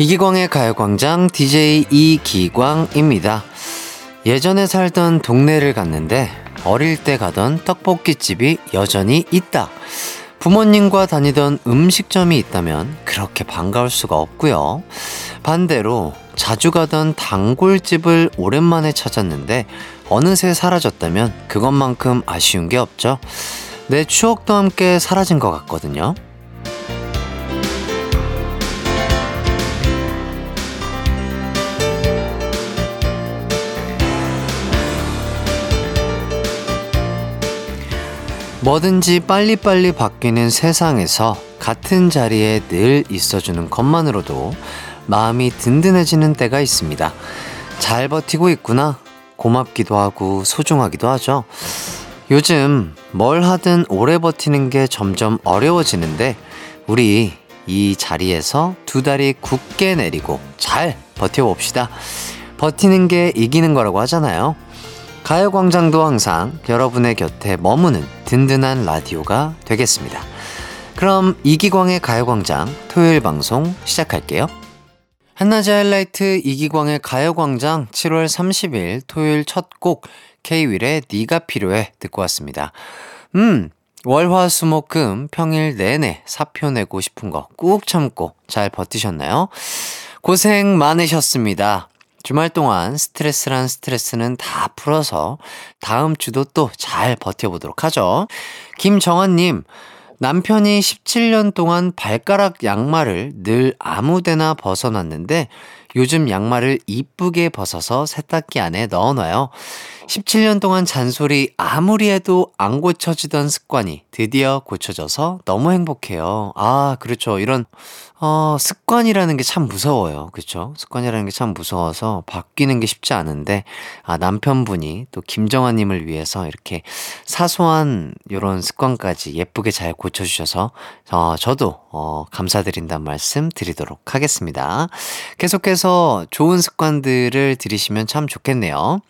이기광의 가요광장 DJ 이기광입니다. 예전에 살던 동네를 갔는데 어릴 때 가던 떡볶이집이 여전히 있다. 부모님과 다니던 음식점이 있다면 그렇게 반가울 수가 없고요. 반대로 자주 가던 단골집을 오랜만에 찾았는데 어느새 사라졌다면 그것만큼 아쉬운 게 없죠. 내 추억도 함께 사라진 것 같거든요. 뭐든지 빨리빨리 바뀌는 세상에서 같은 자리에 늘 있어주는 것만으로도 마음이 든든해지는 때가 있습니다. 잘 버티고 있구나. 고맙기도 하고 소중하기도 하죠. 요즘 뭘 하든 오래 버티는 게 점점 어려워지는데 우리 이 자리에서 두 다리 굳게 내리고 잘 버텨봅시다. 버티는 게 이기는 거라고 하잖아요. 가요광장도 항상 여러분의 곁에 머무는 든든한 라디오가 되겠습니다. 그럼 이기광의 가요광장 토요일 방송 시작할게요. 한낮의 하이라이트 이기광의 가요광장 7월 30일 토요일 첫곡 K-윌의 네가 필요해 듣고 왔습니다. 음, 월화수목금 평일 내내 사표 내고 싶은 거 꾹 참고 잘 버티셨나요? 고생 많으셨습니다. 주말 동안 스트레스란 스트레스는 다 풀어서 다음 주도 또 잘 버텨보도록 하죠. 김정환님, 남편이 17년 동안 발가락 양말을 늘 아무 데나 벗어놨는데 요즘 양말을 이쁘게 벗어서 세탁기 안에 넣어놔요. 17년 동안 잔소리 아무리 해도 안 고쳐지던 습관이 드디어 고쳐져서 너무 행복해요. 아, 그렇죠. 이런, 어, 습관이라는 게 참 무서워요. 그렇죠? 습관이라는 게 참 무서워서 바뀌는 게 쉽지 않은데, 아, 남편분이 또 김정아님을 위해서 이렇게 사소한 이런 습관까지 예쁘게 잘 고쳐주셔서, 어, 저도, 어, 감사드린다는 말씀 드리도록 하겠습니다. 계속해서 좋은 습관들을 들이시면 참 좋겠네요.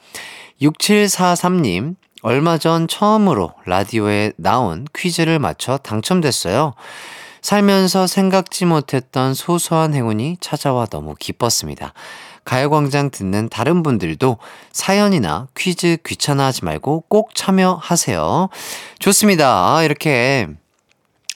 6743님, 얼마 전 처음으로 라디오에 나온 퀴즈를 맞춰 당첨됐어요. 살면서 생각지 못했던 소소한 행운이 찾아와 너무 기뻤습니다. 가요광장 듣는 다른 분들도 사연이나 퀴즈 귀찮아하지 말고 꼭 참여하세요. 좋습니다. 아, 이렇게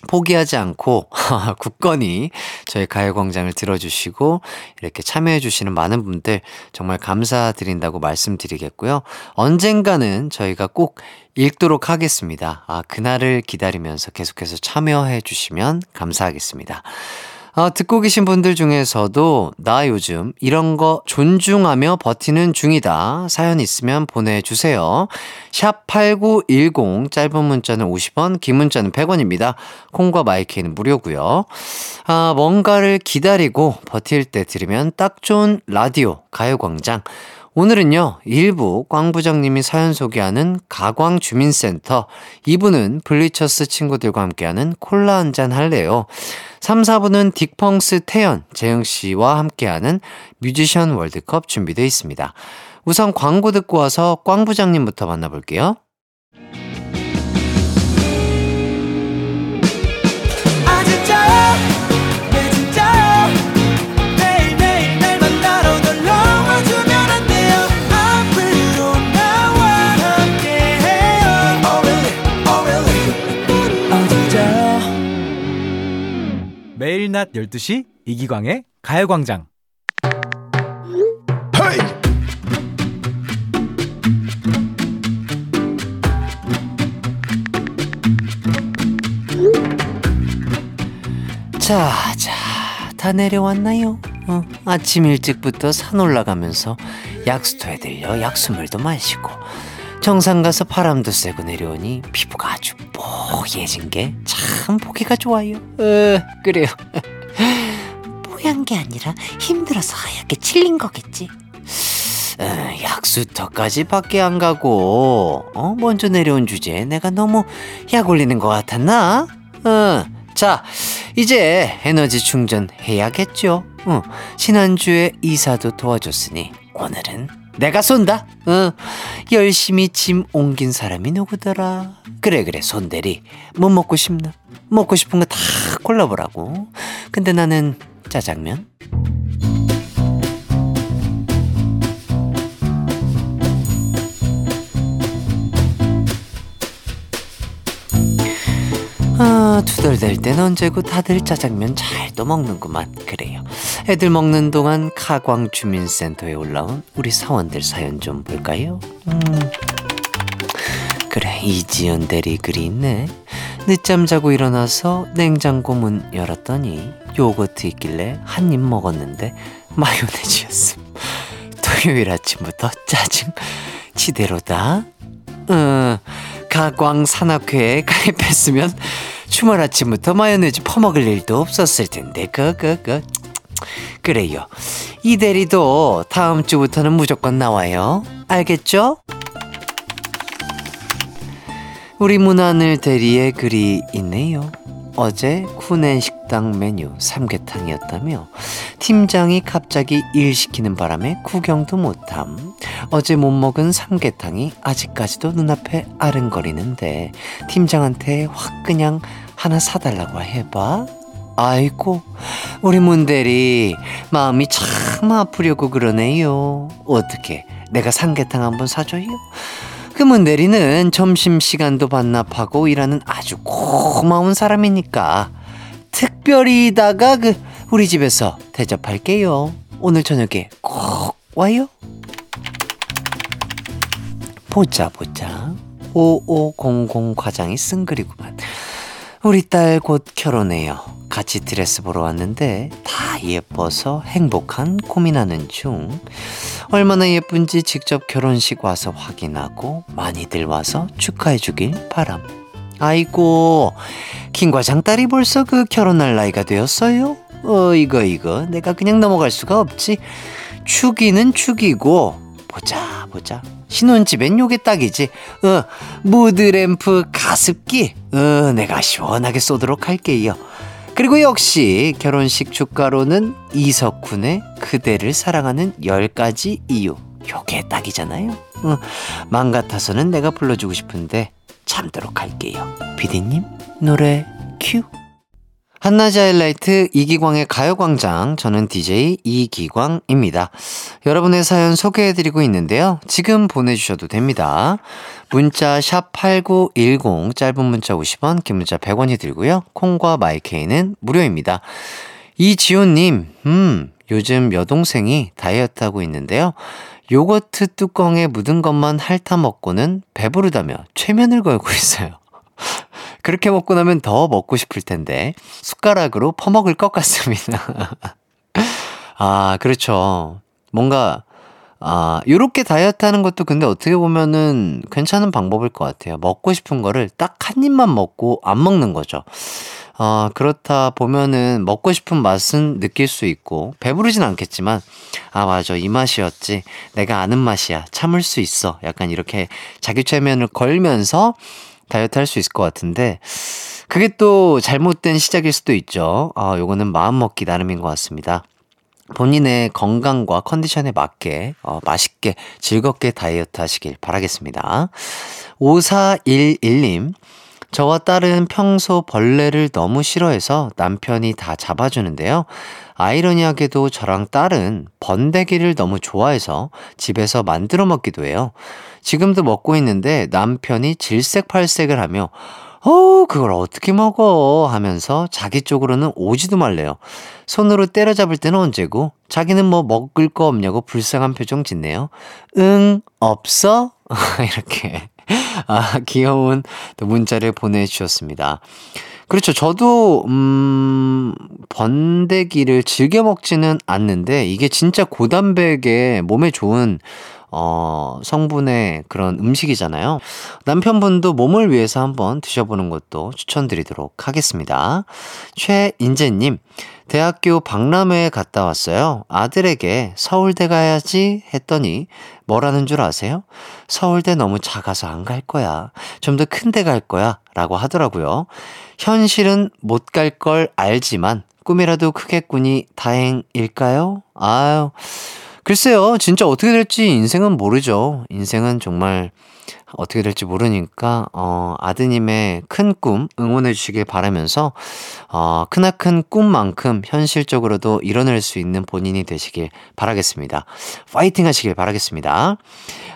포기하지 않고 굳건히 저희 가요광장을 들어주시고 이렇게 참여해주시는 많은 분들 정말 감사드린다고 말씀드리겠고요. 언젠가는 저희가 꼭 읽도록 하겠습니다. 아, 그날을 기다리면서 계속해서 참여해주시면 감사하겠습니다. 어, 듣고 계신 분들 중에서도 나 요즘 이런 거 존중하며 버티는 중이다. 사연 있으면 보내주세요. 샵 8910 짧은 문자는 50원, 긴 문자는 100원입니다. 콩과 마이크는 무료고요. 아, 뭔가를 기다리고 버틸 때 들으면 딱 좋은 라디오 가요광장. 오늘은요, 1부 꽝부장님이 사연 소개하는 가광 주민센터, 2부는 블리처스 친구들과 함께하는 콜라 한 잔 할래요. 3, 4부는 딕펑스 태연, 재영씨와 함께하는 뮤지션 월드컵 준비되어 있습니다. 우선 광고 듣고 와서 꽝 부장님부터 만나볼게요. 낮 12시 이기광의 가요광장 자, 자, 다 내려왔나요? 어, 아침 일찍부터 산 올라가면서 약수터에 들려 약수물도 마시고 정상 가서 바람도 쐬고 내려오니 피부가 아주 뽀얘진 게 참 보기가 좋아요. 어, 그래요. 뽀얀 게 아니라 힘들어서 하얗게 칠린 거겠지. 어, 약수터까지 밖에 안 가고 어, 먼저 내려온 주제에 내가 너무 약 올리는 것 같았나? 어, 자 이제 에너지 충전해야겠죠. 어, 지난주에 이사도 도와줬으니 오늘은 내가 쏜다. 어, 열심히 짐 옮긴 사람이 누구더라? 그래 그래 손대리. 뭐 먹고 싶나? 먹고 싶은 거 다 골라보라고. 근데 나는 짜장면? 아, 투덜댈 땐 언제고 다들 짜장면 잘 또 먹는구만. 그래요. 애들 먹는 동안 카광 주민센터에 올라온 우리 사원들 사연 좀 볼까요? 음. 그래, 이지연 대리 글이 있네. 늦잠 자고 일어나서 냉장고 문 열었더니 요거트 있길래 한 입 먹었는데 마요네즈였음. 토요일 아침부터 짜증 지대로다. 어, 가광 산악회에 가입했으면 주말 아침부터 마요네즈 퍼먹을 일도 없었을 텐데 그그그 그래요. 이 대리도 다음 주부터는 무조건 나와요. 알겠죠? 우리 문하늘 대리의 글이 있네요. 어제 구내 식당 메뉴 삼계탕이었다며 팀장이 갑자기 일 시키는 바람에 구경도 못함. 어제 못 먹은 삼계탕이 아직까지도 눈앞에 아른거리는데 팀장한테 확 그냥 하나 사달라고 해봐. 아이고, 우리 문대리 마음이 참 아프려고 그러네요. 어떻게 내가 삼계탕 한번 사줘요? 그 문대리는 점심시간도 반납하고 일하는 아주 고마운 사람이니까 특별히다가 그 우리 집에서 대접할게요. 오늘 저녁에 꼭 와요. 보자 보자. 5500 과장이 쓴 글이구만. 우리 딸 곧 결혼해요. 같이 드레스 보러 왔는데 다 예뻐서 행복한 고민하는 중. 얼마나 예쁜지 직접 결혼식 와서 확인하고 많이들 와서 축하해 주길 바람. 아이고, 김 과장 딸이 벌써 그 결혼할 나이가 되었어요? 어, 이거, 이거. 내가 그냥 넘어갈 수가 없지. 축이는 축이고, 보자, 보자. 신혼집엔 요게 딱이지. 어, 무드램프 가습기. 어, 내가 시원하게 쏘도록 할게요. 그리고 역시 결혼식 축가로는 이석훈의 그대를 사랑하는 10가지 이유. 요게 딱이잖아요. 어, 맘 같아서는 내가 불러주고 싶은데 참도록 할게요. 비디님, 노래 큐. 한낮의 하이라이트 이기광의 가요광장 저는 DJ 이기광입니다. 여러분의 사연 소개해드리고 있는데요. 지금 보내주셔도 됩니다. 문자 샵8910 짧은 문자 50원 긴 문자 100원이 들고요. 콩과 마이케이는 무료입니다. 이지호님 음 요즘 여동생이 다이어트 하고 있는데요. 요거트 뚜껑에 묻은 것만 핥아 먹고는 배부르다며 최면을 걸고 있어요. 그렇게 먹고 나면 더 먹고 싶을 텐데 숟가락으로 퍼먹을 것 같습니다. 아, 그렇죠. 뭔가 아, 요렇게 다이어트 하는 것도 근데 어떻게 보면은 괜찮은 방법일 것 같아요. 먹고 싶은 거를 딱 한 입만 먹고 안 먹는 거죠. 어, 그렇다 보면은 먹고 싶은 맛은 느낄 수 있고 배부르진 않겠지만 아 맞아 이 맛이었지 내가 아는 맛이야 참을 수 있어 약간 이렇게 자기 최면을 걸면서 다이어트 할 수 있을 것 같은데 그게 또 잘못된 시작일 수도 있죠. 아, 요거는 마음 먹기 나름인 것 같습니다. 본인의 건강과 컨디션에 맞게 어, 맛있게 즐겁게 다이어트 하시길 바라겠습니다. 5411님 저와 딸은 평소 벌레를 너무 싫어해서 남편이 다 잡아주는데요. 아이러니하게도 저랑 딸은 번데기를 너무 좋아해서 집에서 만들어 먹기도 해요. 지금도 먹고 있는데 남편이 질색팔색을 하며 어, 그걸 어떻게 먹어? 하면서 자기 쪽으로는 오지도 말래요. 손으로 때려잡을 때는 언제고, 자기는 뭐 먹을 거 없냐고 불쌍한 표정 짓네요. 응, 없어? 이렇게. 아, 귀여운 또 문자를 보내주셨습니다. 그렇죠. 저도, 음, 번데기를 즐겨 먹지는 않는데, 이게 진짜 고단백에 몸에 좋은 어, 성분의 그런 음식이잖아요. 남편분도 몸을 위해서 한번 드셔보는 것도 추천드리도록 하겠습니다. 최인재님, 대학교 박람회에 갔다 왔어요. 아들에게 서울대 가야지 했더니 뭐라는 줄 아세요? 서울대 너무 작아서 안 갈 거야. 좀 더 큰 데 갈 거야. 라고 하더라고요. 현실은 못 갈 걸 알지만 꿈이라도 크겠군이 다행일까요? 아유. 글쎄요, 진짜 어떻게 될지 인생은 모르죠. 인생은 정말 어떻게 될지 모르니까, 어, 아드님의 큰 꿈 응원해 주시길 바라면서, 어, 크나큰 꿈만큼 현실적으로도 이뤄낼 수 있는 본인이 되시길 바라겠습니다. 파이팅 하시길 바라겠습니다.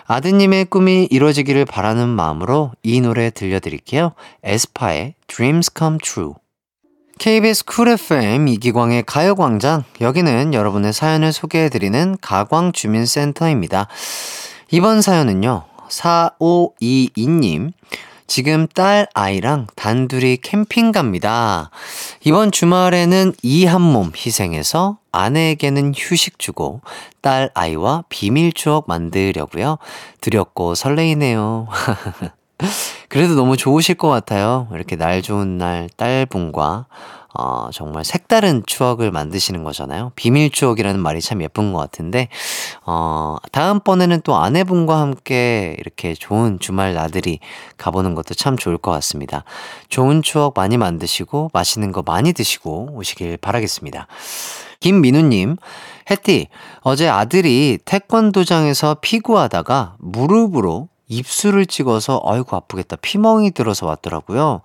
아드님의 꿈이 이루어지기를 바라는 마음으로 이 노래 들려드릴게요. 에스파의 Dreams Come True. KBS 쿨 FM 이기광의 가요광장. 여기는 여러분의 사연을 소개해드리는 가광주민센터입니다. 이번 사연은요, 4522님. 지금 딸 아이랑 단둘이 캠핑 갑니다. 이번 주말에는 이 한 몸 희생해서 아내에게는 휴식 주고 딸 아이와 비밀 추억 만들려고요. 두렵고 설레이네요. 그래도 너무 좋으실 것 같아요. 이렇게 날 좋은 날 딸분과 어, 정말 색다른 추억을 만드시는 거잖아요. 비밀 추억이라는 말이 참 예쁜 것 같은데, 어, 다음번에는 또 아내분과 함께 이렇게 좋은 주말 나들이 가보는 것도 참 좋을 것 같습니다. 좋은 추억 많이 만드시고, 맛있는 거 많이 드시고 오시길 바라겠습니다. 김민우님, 혜띠, 어제 아들이 태권도장에서 피구하다가 무릎으로 입술을 찍어서 어이구 아프겠다 피멍이 들어서 왔더라고요.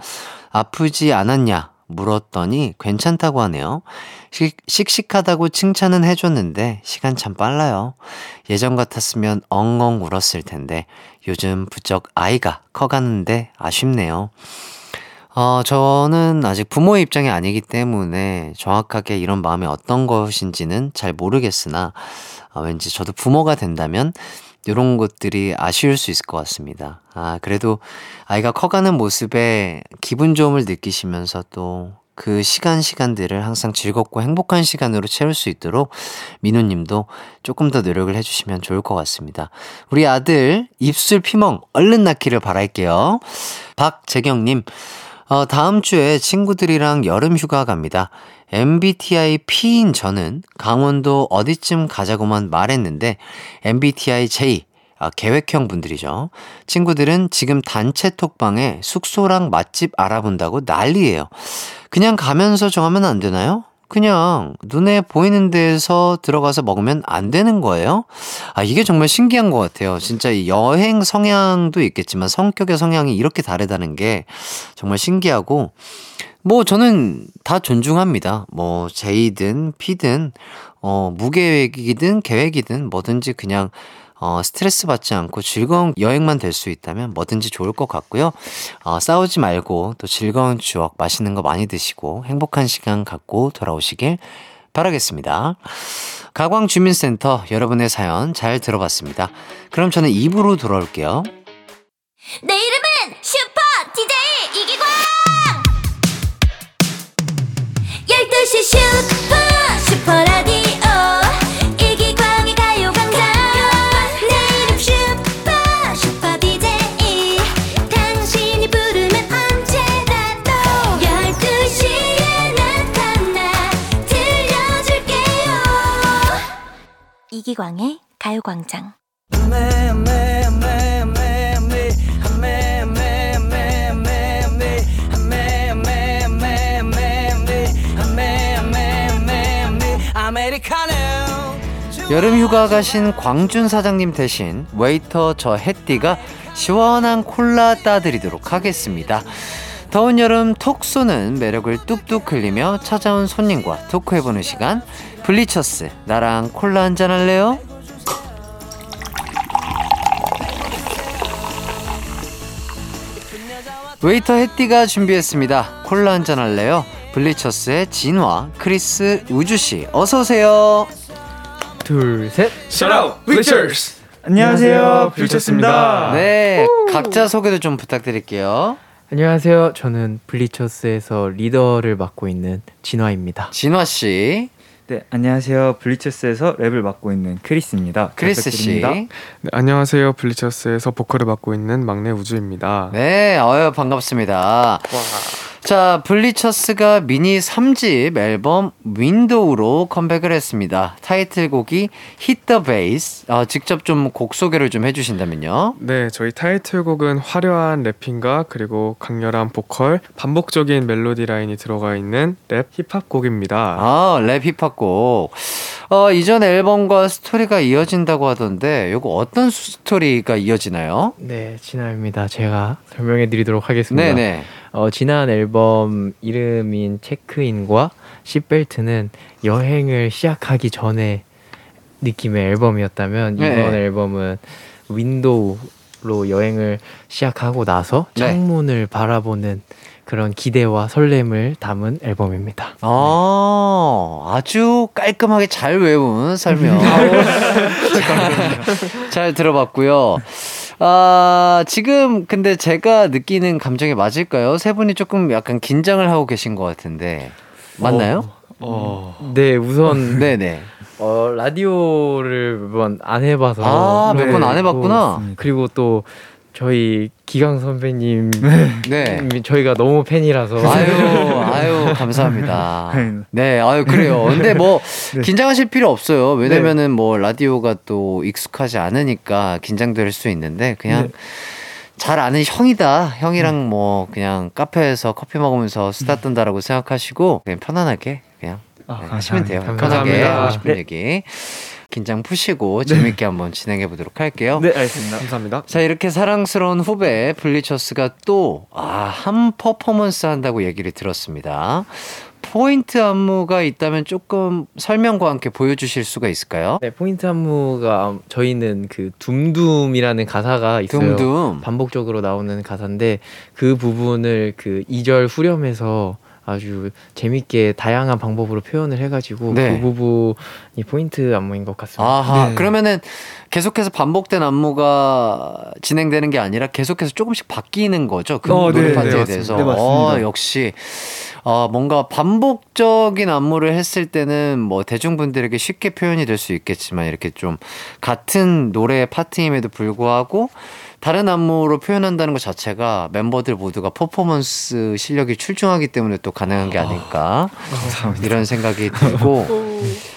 아프지 않았냐 물었더니 괜찮다고 하네요. 식, 씩씩하다고 칭찬은 해줬는데 시간 참 빨라요. 예전 같았으면 엉엉 울었을 텐데 요즘 부쩍 아이가 커가는데 아쉽네요. 어, 저는 아직 부모의 입장이 아니기 때문에 정확하게 이런 마음이 어떤 것인지는 잘 모르겠으나 어, 왠지 저도 부모가 된다면 이런 것들이 아쉬울 수 있을 것 같습니다. 아, 그래도 아이가 커가는 모습에 기분 좋음을 느끼시면서 또 그 시간 시간들을 항상 즐겁고 행복한 시간으로 채울 수 있도록 민우 님도 조금 더 노력을 해주시면 좋을 것 같습니다. 우리 아들 입술 피멍 얼른 낳기를 바랄게요. 박재경님, 어, 다음 주에 친구들이랑 여름 휴가 갑니다. MBTI P인 저는 강원도 어디쯤 가자고만 말했는데 MBTI J 아, 계획형 분들이죠. 친구들은 지금 단체 톡방에 숙소랑 맛집 알아본다고 난리예요. 그냥 가면서 정하면 안 되나요? 그냥 눈에 보이는 데서 들어가서 먹으면 안 되는 거예요? 아, 이게 정말 신기한 것 같아요. 진짜 이 여행 성향도 있겠지만 성격의 성향이 이렇게 다르다는 게 정말 신기하고, 뭐 저는 다 존중합니다. 뭐 J든 P든, 어, 무계획이든 계획이든 뭐든지 그냥 어, 스트레스 받지 않고 즐거운 여행만 될 수 있다면 뭐든지 좋을 것 같고요. 어, 싸우지 말고 또 즐거운 추억, 맛있는 거 많이 드시고 행복한 시간 갖고 돌아오시길 바라겠습니다. 가광 주민센터 여러분의 사연 잘 들어봤습니다. 그럼 저는 입으로 돌아올게요. 내이 이기광의 가요광장 여름 휴가 가신 광준 사장님 대신 웨이터 저 햇띠가 시원한 콜라 따드리도록 하겠습니다. 더운 여름 톡 쏘는 매력을 뚝뚝 흘리며 찾아온 손님과 토크해보는 시간 블리처스 나랑 콜라 한잔 할래요? 웨이터 햇띠가 준비했습니다. 콜라 한잔 할래요? 블리처스의 진화, 크리스, 우주씨 어서오세요. 둘, 셋. Shout out 블리처스 안녕하세요 블리처스입니다 네, 각자 소개도 좀 부탁드릴게요. 안녕하세요. 저는 블리처스에서 리더를 맡고 있는 진화입니다. 진화 씨, 네 안녕하세요 블리처스에서 랩을 맡고 있는 크리스입니다 잘 크리스 씨. 네, 안녕하세요. 블리처스에서 보컬을 맡고 있는 막내 우주입니다. 네, 어여 반갑습니다. 자, 블리처스가 미니 3집 앨범 WIN-DOW로 컴백을 했습니다. 타이틀곡이 Hit the Bass. 어, 직접 좀 곡 소개를 좀 해주신다면요. 네, 저희 타이틀곡은 화려한 래핑과 그리고 강렬한 보컬, 반복적인 멜로디 라인이 들어가 있는 랩 힙합 곡입니다. 아, 랩 힙합곡. 어, 이전 앨범과 스토리가 이어진다고 하던데, 요거 어떤 스토리가 이어지나요? 네, 진화입니다. 제가 설명해 드리도록 하겠습니다. 네네. 어, 지난 앨범 이름인 체크인과 seat belt는 여행을 시작하기 전에 느낌의 앨범이었다면 네. 이번 앨범은 윈도우로 여행을 시작하고 나서 네. 창문을 바라보는 그런 기대와 설렘을 담은 앨범입니다. 아, 아주 깔끔하게 잘 외운 설명. 잘 들어봤고요. 아, 지금 근데 제가 느끼는 감정이 맞을까요? 세 분이 조금 약간 긴장을 하고 계신 것 같은데. 맞나요? 네, 우선 네네. 어, 라디오를 몇 번 안 해봐서 아, 몇 번안 해봤구나. 그리고 또 저희 기강 선배님 네. 저희가 너무 팬이라서 아유, 아유, 감사합니다. 네, 아유, 그래요. 근데 뭐, 긴장하실 필요 없어요. 왜냐면은 뭐, 라디오가 또 익숙하지 않으니까 긴장될 수 있는데, 그냥 잘 아는 형이다. 형이랑 뭐, 그냥 카페에서 커피 먹으면서 수다 떤다라고 생각하시고, 그냥 편안하게 그냥 아, 네, 하시면 돼요. 감사합니다. 편하게. 하고 싶은 얘기. 긴장 푸시고 재밌게 한번 진행해 보도록 할게요. 네, 알겠습니다. 감사합니다. 자 이렇게 사랑스러운 후배 블리처스가 또 아 한 퍼포먼스 한다고 얘기를 들었습니다. 포인트 안무가 있다면 조금 설명과 함께 보여주실 수가 있을까요? 네, 포인트 안무가 저희는 그 둠둠이라는 가사가 있어요. 둠둠. 반복적으로 나오는 가사인데 그 부분을 그 2절 후렴에서 아주 재밌게 다양한 방법으로 표현을 해가지고 네. 그 부분이 포인트 안무인 것 같습니다. 아하 네. 그러면은 계속해서 반복된 안무가 진행되는 게 아니라 계속해서 조금씩 바뀌는 거죠 그 어, 노래 네, 파트에 네. 대해서 네. 어, 역시 어, 뭔가 반복적인 안무를 했을 때는 뭐 대중분들에게 쉽게 표현이 될 수 있겠지만 이렇게 좀 같은 노래 파트임에도 불구하고 다른 안무로 표현한다는 것 자체가 멤버들 모두가 퍼포먼스 실력이 출중하기 때문에 또 가능한 게 아닐까 이런 생각이 들고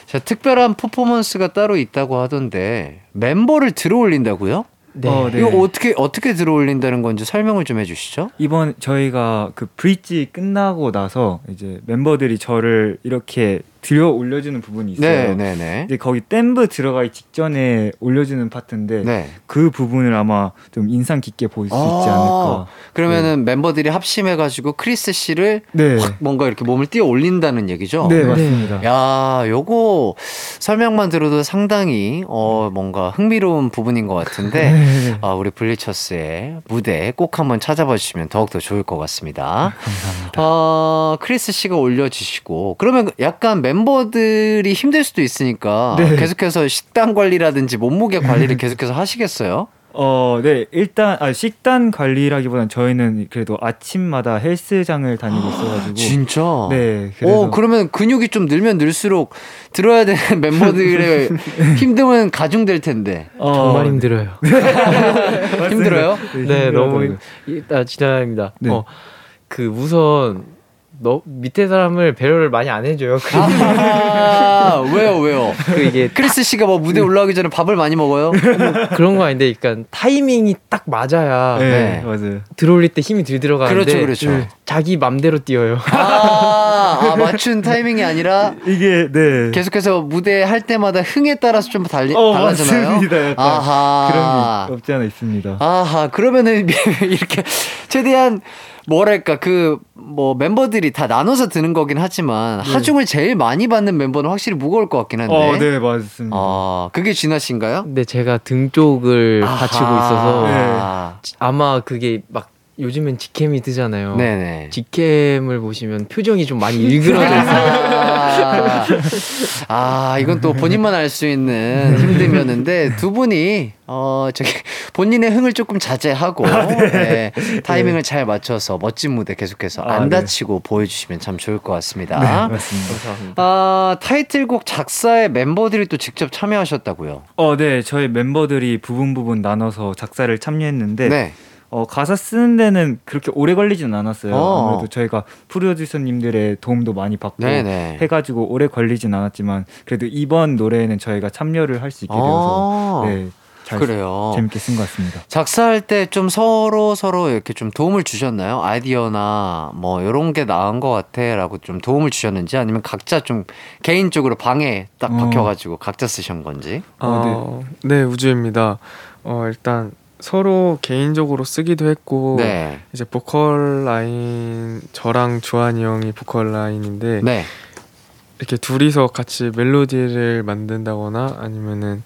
자, 특별한 퍼포먼스가 따로 있다고 하던데 멤버를 들어 올린다고요? 네. 어, 네. 이거 어떻게 어떻게 들어 올린다는 건지 설명을 좀 해주시죠. 이번 저희가 그 브릿지 끝나고 나서 이제 멤버들이 저를 이렇게 들어 올려주는 부분이 있어요. 네, 네, 네. 이제 거기 댄브 들어가기 직전에 올려주는 파트인데 네. 그 부분을 아마 좀 인상 깊게 보일 수 있지 아, 않을까. 그러면은 멤버들이 합심해가지고 크리스 씨를 네. 확 뭔가 이렇게 몸을 띄어 올린다는 얘기죠. 네, 맞습니다. 야, 요거 설명만 들어도 상당히 어 뭔가 흥미로운 부분인 것 같은데 네. 아, 우리 블리처스의 무대 꼭 한번 찾아봐 주시면 더욱 더 좋을 것 같습니다. 감사합니다. 어, 크리스 씨가 올려주시고 그러면 약간 멤 버들이 힘들 수도 있으니까 네. 계속해서 식단 관리라든지 몸무게 관리를 계속해서 하시겠어요? 어, 네. 일단 아, 식단 관리라기보다는 저희는 그래도 아침마다 헬스장을 다니고 있어가지고 진짜? 네. 그래서 오, 그러면 근육이 좀 늘면 늘수록 들어야 되는 멤버들의 힘듦은 가중될 텐데. 어, 정말 힘들어요. 힘들어요? 네, 너무 힘들어요. 일단 진짜입니다. 네. 어, 그 우선 너 밑에 사람을 배려를 많이 안 해줘요. 그, 아, 왜요, 왜요? 그 이게 크리스 씨가 뭐 무대 올라가기 전에 밥을 많이 먹어요? 그런 거 아닌데, 그러니까 타이밍이 딱 맞아야 네, 네. 맞아요. 들어올릴 때 힘이 들 들어가는데 그렇죠, 그렇죠. 자기 맘대로 뛰어요. 아, 아, 맞춘 타이밍이 아니라 이게 네. 계속해서 무대 할 때마다 흥에 따라서 좀 달리, 어, 달라지나요? 맞습니다. 약간 아하. 그런 게 없지 않아 있습니다. 아하, 그러면은 이렇게 최대한 뭐랄까 그 뭐 멤버들이 다 나눠서 드는 거긴 하지만 하중을 제일 많이 받는 멤버는 확실히 무거울 것 같긴 한데. 어, 네, 맞습니다. 아, 그게 진아 씨인가요? 근데 제가 등 쪽을 다치고 있어서 아, 아마 그게 막 요즘엔 직캠이 뜨잖아요. 네네. 직캠을 보시면 표정이 좀 많이 일그러져 있어요. 아, 아, 이건 또 본인만 알 수 있는 힘듦이었는데 두 분이 어 저기 본인의 흥을 조금 자제하고 네, 타이밍을 잘 맞춰서 멋진 무대 계속해서 아, 안 네. 다치고 보여주시면 참 좋을 것 같습니다. 네, 맞습니다. 감사합니다. 아 타이틀곡 작사에 멤버들이 또 직접 참여하셨다고요? 어, 네. 저희 멤버들이 부분 부분 나눠서 작사를 참여했는데 네. 어, 가사 쓰는 데는 그렇게 오래 걸리지는 않았어요. 어. 아무래도 저희가 프로듀서님들의 도움도 많이 받고 네네. 해가지고 오래 걸리진 않았지만 그래도 이번 노래에는 저희가 참여를 할 수 있게 되어서 아, 네, 잘 그래요. 재밌게 쓴 것 같습니다. 작사할 때 좀 서로 서로 이렇게 좀 도움을 주셨나요? 아이디어나 뭐 이런 게 나은 것 같아라고 좀 도움을 주셨는지 아니면 각자 좀 개인적으로 방에 딱 어. 박혀가지고 각자 쓰신 건지. 어, 네. 우주입니다. 어, 일단 서로 개인적으로 쓰기도 했고 네, 이제 보컬 라인 저랑 주한이 형이 보컬 라인인데 네. 이렇게 둘이서 같이 멜로디를 만든다거나 아니면은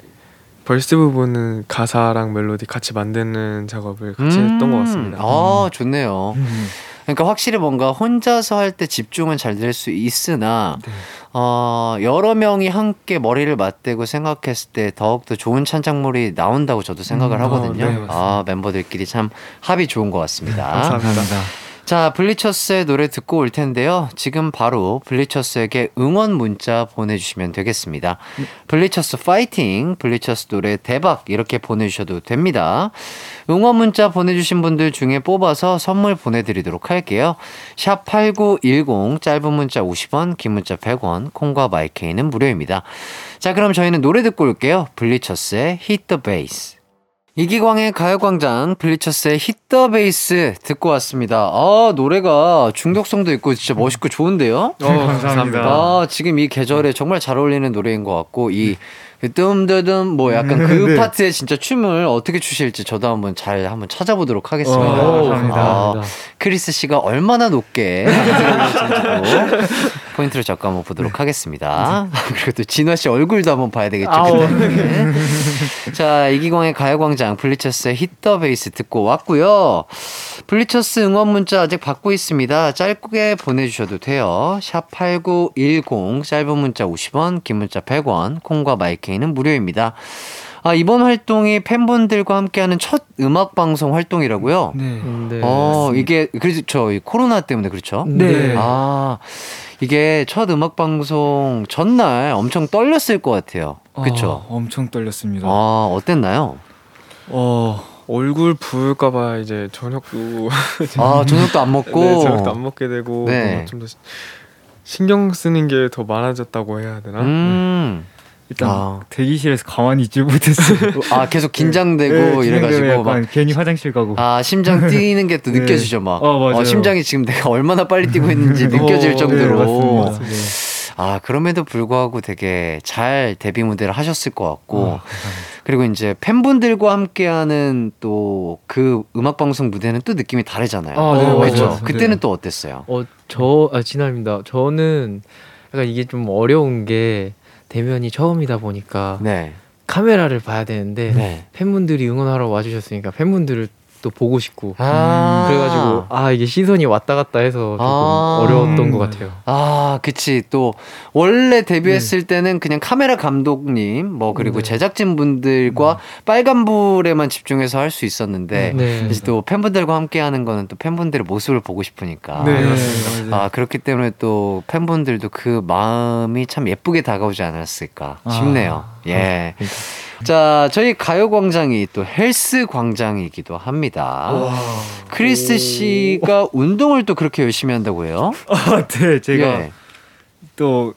벌스 부분은 가사랑 멜로디 같이 만드는 작업을 같이 했던 것 같습니다. 아 좋네요. 음. 그러니까 확실히 뭔가 혼자서 할 때 집중은 잘 될 수 있으나 네. 어, 여러 명이 함께 머리를 맞대고 생각했을 때 더욱더 좋은 창작물이 나온다고 저도 생각을 음, 하거든요. 어, 네. 아, 멤버들끼리 참 합이 좋은 것 같습니다. 감사합니다. 자, 블리처스의 노래 듣고 올 텐데요. 지금 바로 블리처스에게 응원 문자 보내주시면 되겠습니다. 블리처스 파이팅, 블리처스 노래 대박 이렇게 보내주셔도 됩니다. 응원 문자 보내주신 분들 중에 뽑아서 선물 보내드리도록 할게요. 샵 8910 짧은 문자 50원, 긴 문자 100원, 콩과 마이케이는 무료입니다. 자, 그럼 저희는 노래 듣고 올게요. 블리처스의 the Bass. 이기광의 가요광장 블리처스의 히터 베이스 듣고 왔습니다. 아 노래가 중독성도 있고 진짜 멋있고 좋은데요? 어, 감사합니다. 아 지금 이 계절에 정말 잘 어울리는 노래인 것 같고 이 뜸드듬 뭐 약간 그 네. 파트에 진짜 춤을 어떻게 추실지 저도 한번 잘 한번 찾아보도록 하겠습니다. 어, 감사합니다. 아, 크리스 씨가 얼마나 높게 포인트를 잡고 한번 보도록 하겠습니다. 그리고 또 진화 씨 얼굴도 한번 봐야 되겠죠. 그때. 자, 이기광의 가요광장 블리처스의 Hit the Bass 듣고 왔고요. 블리처스 응원 문자 아직 받고 있습니다. 짧게 보내주셔도 돼요. 샵 8910 짧은 문자 50원, 긴 문자 100원, 콩과 my K는 무료입니다. 아, 이번 활동이 팬분들과 함께하는 첫 음악 방송 활동이라고요? 네. 네. 어, 이게 그래서 저 코로나 때문에 그렇죠? 네. 아, 이게 첫 음악 방송 전날 엄청 떨렸을 것 같아요. 그렇죠? 어, 엄청 떨렸습니다. 아, 어땠나요? 어, 얼굴 부을까 봐 이제 저녁도 아, 저녁도 안 먹고. 네, 저녁도 안 먹게 되고 네. 좀더 신경 쓰는 게 더 많아졌다고 해야 되나? 음. 일단 아. 대기실에서 가만히 있지 못했어요. 아, 계속 긴장되고 네, 이래가지고 약간 막. 괜히 화장실 가고. 아, 심장 뛰는 게또 네. 느껴지죠, 막. 어, 맞아요. 심장이 지금 내가 얼마나 빨리 뛰고 있는지 느껴질 어, 정도로. 네, 맞습니다. 네. 아, 그럼에도 불구하고 되게 잘 데뷔 무대를 하셨을 것 같고. 어, 감사합니다. 그리고 이제 팬분들과 함께하는 또 그 음악 방송 무대는 또 느낌이 다르잖아요. 아, 네. 그렇죠. 맞아요. 그때는 또 어땠어요? 어, 저, 아, 진아입니다. 저는 약간 이게 좀 어려운 게 대면이 처음이다 보니까 네. 카메라를 봐야 되는데 네. 팬분들이 응원하러 와주셨으니까 팬분들을 또 보고 싶고 아. 그래가지고 아 이게 시선이 왔다 갔다 해서 조금 아. 어려웠던 음, 것 같아요. 아, 그치. 또, 원래 데뷔했을 때는 그냥 카메라 감독님, 뭐, 그리고 네. 제작진 분들과 빨간불에만 집중해서 할 수 있었는데, 네. 이제 또 팬분들과 함께 하는 거는 또 팬분들의 모습을 보고 싶으니까. 네. 아, 그렇기 때문에 또 팬분들도 그 마음이 참 예쁘게 다가오지 않았을까 싶네요. 예. 그러니까. 자, 저희 가요광장이 또 헬스 광장이기도 합니다. 크리스 씨가 운동을 또 그렇게 열심히 한다고 해요? 아, 네, 제가 예. 또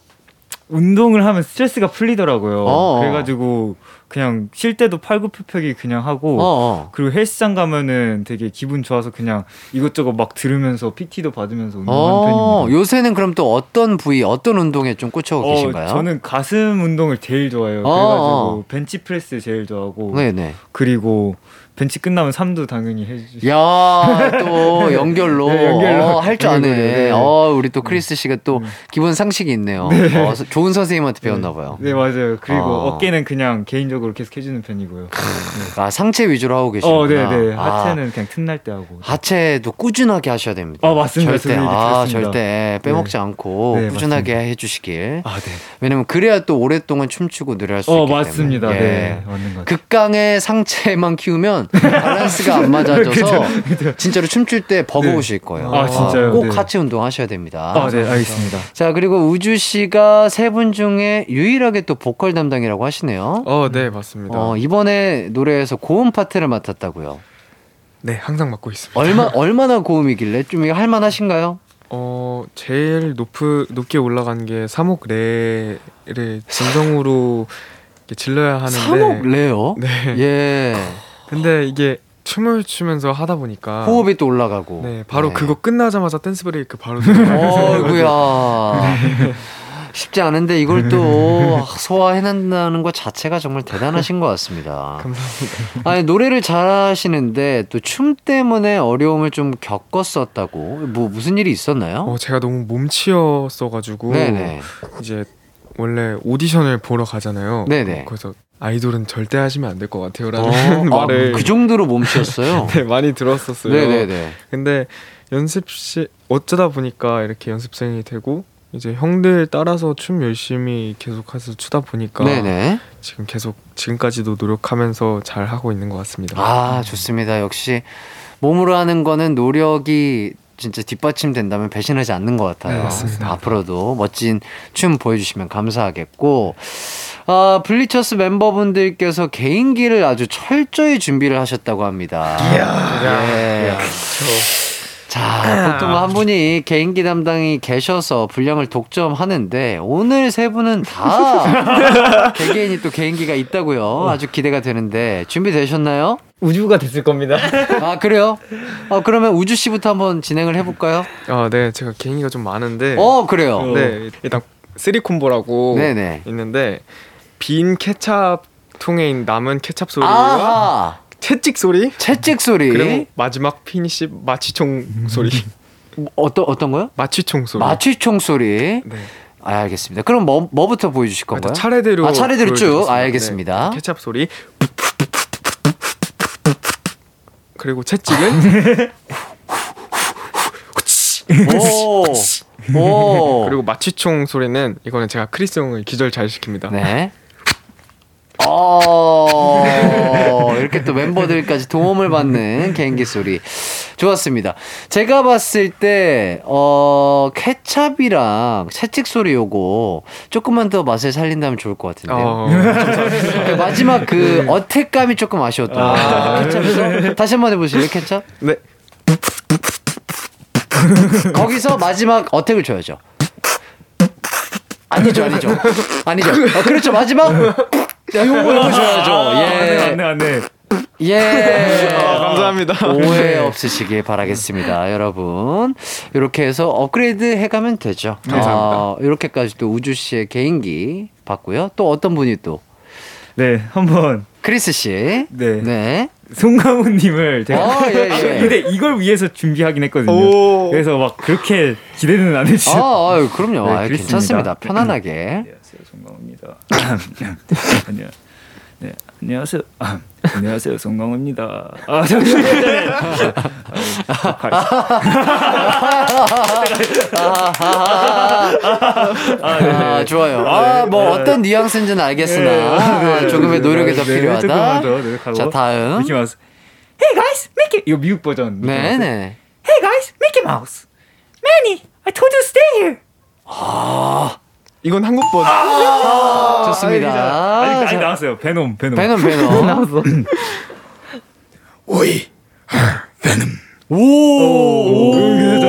운동을 하면 스트레스가 풀리더라고요. 어어. 그래가지고 그냥 쉴 때도 팔굽혀펴기 그냥 하고 어, 어. 그리고 헬스장 가면은 되게 기분 좋아서 그냥 이것저것 막 들으면서 PT도 받으면서 운동하는 어, 편입니다. 요새는 그럼 또 어떤 부위, 어떤 운동에 좀 꽂혀 계신가요? 저는 가슴 운동을 제일 좋아해요. 어어. 그래가지고 벤치프레스 제일 좋아하고 네네. 그리고 벤치 끝나면 삼두 당연히 해주시고 야, 또 연결로, 네, 연결로. 어, 할줄 아네. 연결로, 네. 어, 우리 또 크리스 씨가 또 기본 상식이 있네요. 어, 서- 좋은 선생님한테 배웠나 봐요. 네 맞아요. 그리고 어. 어깨는 그냥 개인적으로 계속 해주는 편이고요. 아, 상체 위주로 하고 어, 계시는구나. 네네. 아, 하체는 그냥 틈날 때 하고. 하체도 꾸준하게 하셔야 됩니다. 아, 맞습니다. 절대, 아. 절대 빼먹지 않고 네, 꾸준하게 맞습니다. 해주시길. 아 네. 왜냐면 그래야 또 오랫동안 춤추고 노래할 수어 있기 맞습니다. 때문에. 예. 네 맞는 것 같아요. 극강의 상체만 키우면 밸런스가 안 맞아져서 진짜로 춤출 때 버거우실 거예요. 아, 진짜요? 꼭 네. 하체 운동 하셔야 됩니다. 아 네 알겠습니다. 자, 그리고 우주 씨가 세 분 중에 유일하게 또 보컬 담당이라고 하시네요. 어, 네, 맞습니다. 어, 이번에 노래에서 고음 파트를 맡았다고요. 네, 항상 맡고 있습니다. 얼마 얼마나 고음이길래 좀 이거 할 만하신가요? 어, 제일 높 높게 올라간 게 삼옥 레를 진성으로 이렇게 질러야 하는데 삼옥 레요? 네. 예. 근데 이게 춤을 추면서 하다 보니까 호흡이 또 올라가고. 네 바로 네. 그거 끝나자마자 댄스 브레이크 바로. 어이구야. 쉽지 않은데 이걸 또 소화해낸다는 것 자체가 정말 대단하신 것 같습니다. 감사합니다. 아니 노래를 잘하시는데 또 춤 때문에 어려움을 좀 겪었었다고 뭐 무슨 일이 있었나요? 어 제가 너무 몸치였어가지고 네네. 이제 원래 오디션을 보러 가잖아요. 네네. 그래서 아이돌은 절대 하시면 안 될 것 같아요라는 어, 말을 아, 그 정도로 몸치였어요. 네, 많이 들었었어요. 네네네. 근데 연습실 어쩌다 보니까 이렇게 연습생이 되고 이제 형들 따라서 춤 열심히 계속해서 추다 보니까 네네. 지금 계속 지금까지도 노력하면서 잘 하고 있는 것 같습니다. 아 좋습니다. 역시 몸으로 하는 거는 노력이 진짜 뒷받침 된다면 배신하지 않는 것 같아요. 네. 앞으로도 멋진 춤 보여주시면 감사하겠고. 아, 블리처스 멤버분들께서 개인기를 아주 철저히 준비를 하셨다고 합니다. 예. 자, 보통 한 분이 개인기 담당이 계셔서 분량을 독점하는데 오늘 세 분은 다 개개인이 또 개인기가 있다고요. 아주 기대가 되는데 준비되셨나요? 우주가 됐을 겁니다. 아 그래요? 어 그러면 우주 씨부터 한번 진행을 해볼까요? 아, 네, 제가 개인기가 좀 많은데. 어 그래요. 네, 일단 three combo라고 네네. 있는데 빈 케찹 통에 있는 남은 케찹 소리와 아하 채찍 소리 채찍 소리. 그리고 마지막 피니시 마취총 소리 어떤 어떤 거요? 마취총 소리 마취총 소리. 네. 아, 알겠습니다. 그럼 뭐 뭐부터 보여주실 건가요? 아, 차례대로 아, 차례대로 쭉. 알겠습니다. 네, 케찹 소리 그리고 채찍은 오. 오. 그리고 마취총 소리는 이거는 제가 크리스 형을 기절 잘 시킵니다. 네. 어, 이렇게 또 멤버들까지 도움을 받는 개인기 소리. 좋았습니다. 제가 봤을 때, 어, 케찹이랑 채찍 소리 요거 조금만 더 맛을 살린다면 좋을 것 같은데요. 어, 그 마지막 그 어택감이 조금 아쉬웠던 것 같아요. 케찹에서. 다시 한번 해보실래요, 케찹? 네. 거기서 마지막 어택을 줘야죠. 아니죠, 아니죠. 아니죠. 어, 그렇죠. 마지막. 야, 요거, 요거 줘야죠. 예. 안돼 안돼. 예. 아, 감사합니다. 오해 없으시길 바라겠습니다, 여러분. 이렇게 해서 업그레이드 해가면 되죠. 감사합니다. 아, 이렇게까지 또 우주 씨의 개인기 봤고요. 또 어떤 분이 또 네 한번 크리스 씨. 네. 네. 송강호님을 제가 아, 예, 예. 근데 이걸 위해서 준비하긴 했거든요. 오. 그래서 막 그렇게 기대는 안 했죠. 아, 아유, 그럼요. 네, 그렇습니다. 괜찮습니다. 편안하게. 안녕하세요, 송강호입니다. 안녕. 네, 안녕하세요. 아, 안녕하세요, 송강호입니다. 아, 잠시만요. 아, 발- 아, 네, 아, 네. 좋아요. 아, 뭐 어떤 뉘앙스인지는 알겠으나 아, 조금의 노력이 더 네, 필요하다. 자, 다음. 미키 마우스. Hey guys, Mickey. 이거 미국 버전. 마우스. 네네. Hey guys, Mickey Mouse. Manny, I told you to stay here. 이건 한국 버전. 좋습니다. 아직 아직 자, 나왔어요. 베놈, 베놈. 베놈, 베놈. 나왔어. 오! 그죠.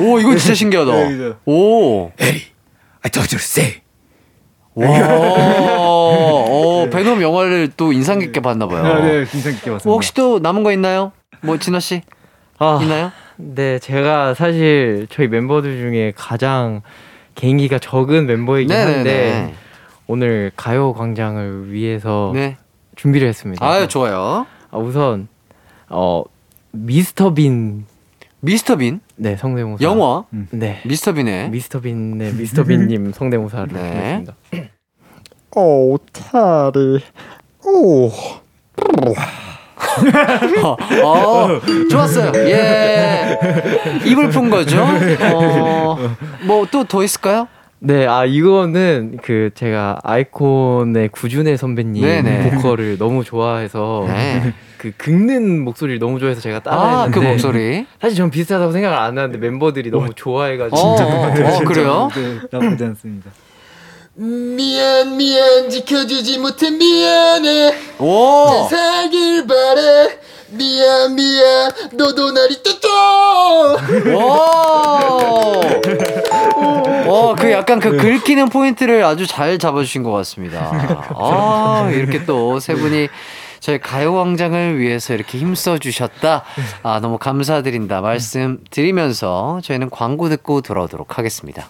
오, 이거 진짜 신기하다. 네. 오. I told you to stay. 와. 어, 베놈 영화를 또 인상 깊게 봤나 봐요. 아, 네, 인상 깊게 봤습니다. 뭐 혹시 또 남은 거 있나요? 뭐 진아 씨 아, 있나요? 네, 제가 사실 저희 멤버들 중에 가장 개인기가 적은 멤버이긴 한데 네네네. 오늘 가요 광장을 위해서 네. 준비를 했습니다. 아유, 좋아요. 아, 우선 어 미스터 빈 미스터 빈 네, 성대모사. 영화 네. 미스터 빈의 미스터 빈의 미스터 빈님 성대모사를 네. 준비했습니다. 오, 타리. 오. 어, 어, 좋았어요. 예. 입을 푼 거죠. 어, 뭐 또 더 있을까요? 네, 아 이거는 그 제가 아이콘의 구준혜 선배님 네네. 보컬을 너무 좋아해서 네. 그 긁는 목소리를 너무 좋아해서 제가 아, 따라했는데 그 목소리. 사실 전 비슷하다고 생각을 안 하는데 멤버들이 너무 좋아해가지고 어, 어, 어, 그래요? 네, 나쁘지 않습니다. 미안, 미안, 지켜주지 못해 미안해. 오! 살길 바래. 미안, 미안, 너도 날 잊었죠. 오! 오! 어, 그 약간 그 긁히는 포인트를 아주 잘 잡아주신 것 같습니다. 아, 이렇게 또 세 분이 저희 가요광장을 위해서 이렇게 힘써 주셨다. 아, 너무 감사드린다. 말씀 드리면서 저희는 광고 듣고 돌아오도록 하겠습니다.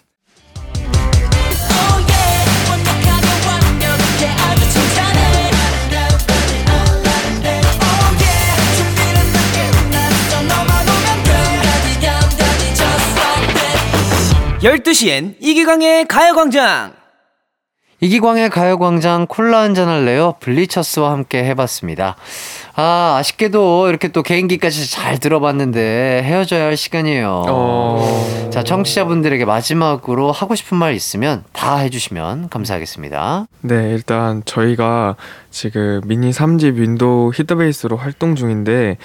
열두 시엔 이기광의 가요광장 이기광의 가요광장 콜라 한잔 할래요? 블리처스와 함께 해봤습니다. 아, 아쉽게도 이렇게 또 개인기까지 잘 들어봤는데 헤어져야 할 시간이에요. 어... 자, 청취자분들에게 마지막으로 하고 싶은 말 있으면 다 해주시면 감사하겠습니다. 네, 일단 저희가 지금 미니 3집 윈도우 Hit the Bass로 활동 중인데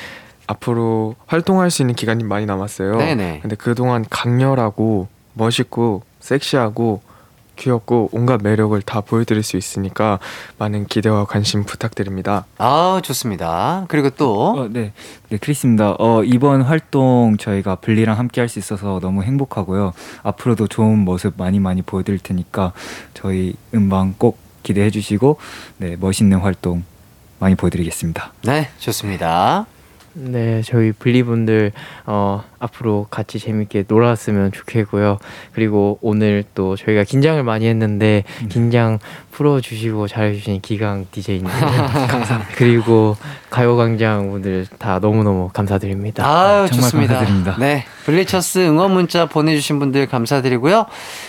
앞으로 활동할 수 있는 기간이 많이 남았어요. 네네. 근데 그동안 강렬하고 멋있고 섹시하고 귀엽고 온갖 매력을 다 보여드릴 수 있으니까 많은 기대와 관심 부탁드립니다. 아, 좋습니다. 그리고 또 어, 네, 네 크리스입니다. 어, 이번 활동 저희가 블리랑 함께 할 수 있어서 너무 행복하고요. 앞으로도 좋은 모습 많이 많이 보여드릴 테니까 저희 음방 꼭 기대해 주시고 네 멋있는 활동 많이 보여드리겠습니다. 네, 좋습니다. 네, 저희 블리분들 어, 앞으로 같이 재밌게 놀았으면 좋겠고요. 그리고 오늘 또 저희가 긴장을 많이 했는데 긴장 풀어주시고 잘해주신 기강 DJ님 감사합니다. 그리고 가요광장 분들 다 너무너무 감사드립니다. 아유, 정말 좋습니다. 감사드립니다. 네. 블리처스 응원 문자 보내주신 분들 감사드리고요.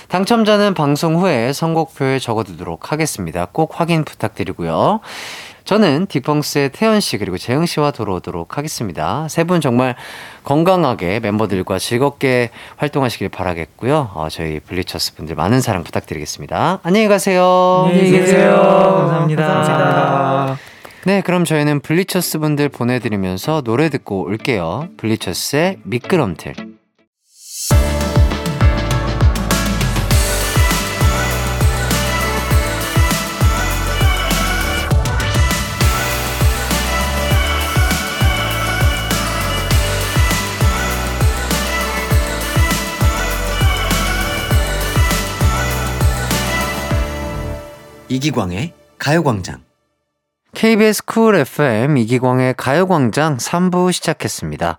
당첨자는 방송 후에 선곡표에 적어두도록 하겠습니다. 꼭 확인 부탁드리고요. 저는 딕펑스의 태연 씨 그리고 재영 씨와 돌아오도록 하겠습니다. 세 분 정말 건강하게 멤버들과 즐겁게 활동하시길 바라겠고요. 어, 저희 블리처스 분들 많은 사랑 부탁드리겠습니다. 안녕히 가세요. 안녕히 계세요. 감사합니다. 감사합니다. 네, 그럼 저희는 블리처스 분들 보내드리면서 노래 듣고 올게요. 블리처스의 미끄럼틀. 이기광의 가요광장 KBS Cool FM 이기광의 가요광장 3부 시작했습니다.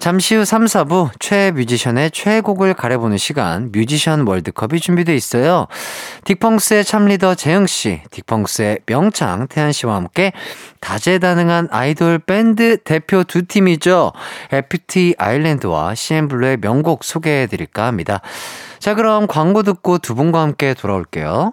잠시 후 3, 4부 최애 뮤지션의 최애곡을 가려보는 시간 뮤지션 월드컵이 준비되어 있어요. 딕펑스의 참리더 재흥씨, 딕펑스의 명창 태현씨와 함께 다재다능한 아이돌 밴드 대표 두 팀이죠. FTISLAND와 CNBLUE의 명곡 소개해드릴까 합니다. 자 그럼 광고 듣고 두 분과 함께 돌아올게요.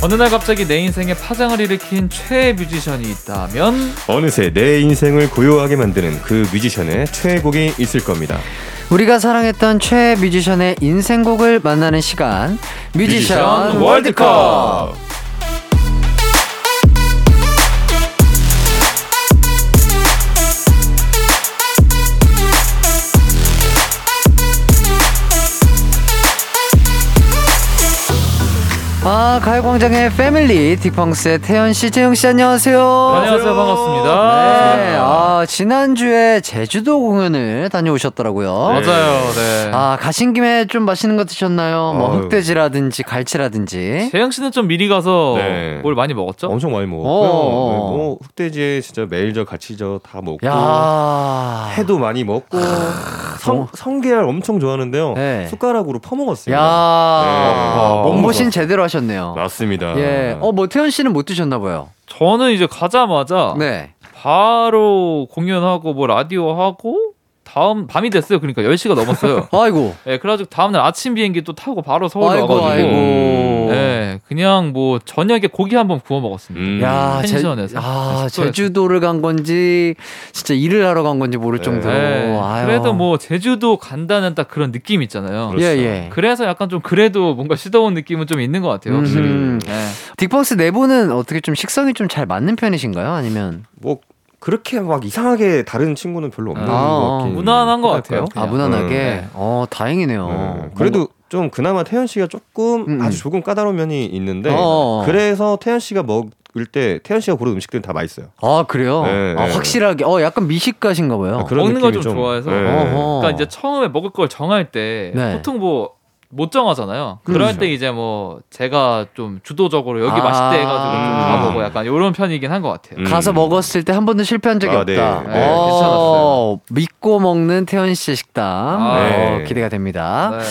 어느 날 갑자기 내 인생에 파장을 일으킨 최애 뮤지션이 있다면? 어느새 내 인생을 고요하게 만드는 그 뮤지션의 최애곡이 있을 겁니다. 우리가 사랑했던 최애 뮤지션의 인생곡을 만나는 시간. 뮤지션, 뮤지션 월드컵 아 가요광장의 패밀리 딕펑스의 태연씨 재영씨 안녕하세요 안녕하세요 반갑습니다. 네, 아, 지난주에 제주도 공연을 다녀오셨더라고요. 맞아요. 네. 아, 가신 김에 좀 맛있는 거 드셨나요? 뭐 아유. 흑돼지라든지 갈치라든지. 재영 씨는 좀 미리 가서 네. 뭘 많이 먹었죠? 엄청 많이 어. 먹었고요. 네, 뭐 흑돼지에 진짜 매일저 가치저 다 먹고 야. 회도 많이 먹고 성, 성게알 엄청 좋아하는데요. 네. 숟가락으로 퍼먹었습니다. 야. 네. 몸보신 제대로 하셨 네요. 맞습니다. 예. 어, 뭐 태연 씨는 못 드셨나 봐요. 저는 이제 가자마자 네. 바로 공연하고 뭐 라디오 하고 다음 밤이 됐어요. 그러니까 10시가 넘었어요. 아이고. 예, 그래가지고 다음날 아침 비행기 또 타고 바로 서울 아이고, 와가지고 아이고. 예, 그냥 뭐 저녁에 고기 한번 구워 먹었습니다. 음. 야, 제, 펜션에서. 아, 네. 제주도를 간 건지 진짜 일을 하러 간 건지 모를 정도로. 예, 아유. 그래도 뭐 제주도 간다는 딱 그런 느낌 있잖아요. 예, 예. 그래서 약간 좀 그래도 뭔가 시더운 느낌은 좀 있는 것 같아요. 확실히. 음. 예. 딕펑스 내부는 어떻게 좀 식성이 좀 잘 맞는 편이신가요? 아니면 뭐 그렇게 막 이상하게 다른 친구는 별로 없는 아, 것 같긴 무난한 것? 같아요. 아 무난하게. 네. 어 다행이네요. 네. 그래도 좀 그나마 태연 씨가 조금 음, 음. 아주 조금 까다로운 면이 있는데 어. 그래서 태연 씨가 먹을 때 태연 씨가 고른 음식들은 다 맛있어요. 아 그래요? 네, 아, 네. 확실하게. 어 약간 미식가신가 봐요. 아, 먹는 걸 좀 좋아해서. 네. 그러니까 이제 처음에 먹을 걸 정할 때 네. 보통 뭐 못 정하잖아요. 그럴 그렇죠. 때 이제 뭐 제가 좀 주도적으로 여기 아. 맛있대 해가지고 좀 음. 가보고 약간 이런 편이긴 한 것 같아요. 음. 가서 먹었을 때 한 번도 실패한 적이 아, 없다. 네. 네, 어, 믿고 먹는 태연 씨의 식당. 아, 어, 네. 기대가 됩니다. 네.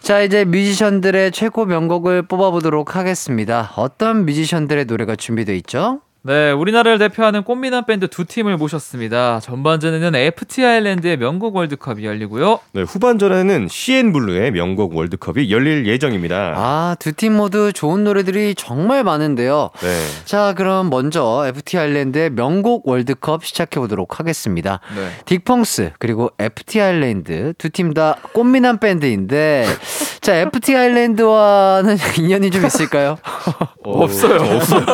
자, 이제 뮤지션들의 최고 명곡을 뽑아보도록 하겠습니다. 어떤 뮤지션들의 노래가 준비되어 있죠? 네, 우리나라를 대표하는 꽃미남 밴드 두 팀을 모셨습니다. 전반전에는 FT 아일랜드의 명곡 월드컵이 열리고요. 네, 후반전에는 CN블루의 명곡 월드컵이 열릴 예정입니다. 아, 두 팀 모두 좋은 노래들이 정말 많은데요. 네. 자, 그럼 먼저 FT 아일랜드의 명곡 월드컵 시작해 보도록 하겠습니다. 네. 딕펑스 그리고 FT 아일랜드 두 팀 다 꽃미남 밴드인데 자 FT 아일랜드와는 인연이 좀 있을까요? 없어요. 없어요.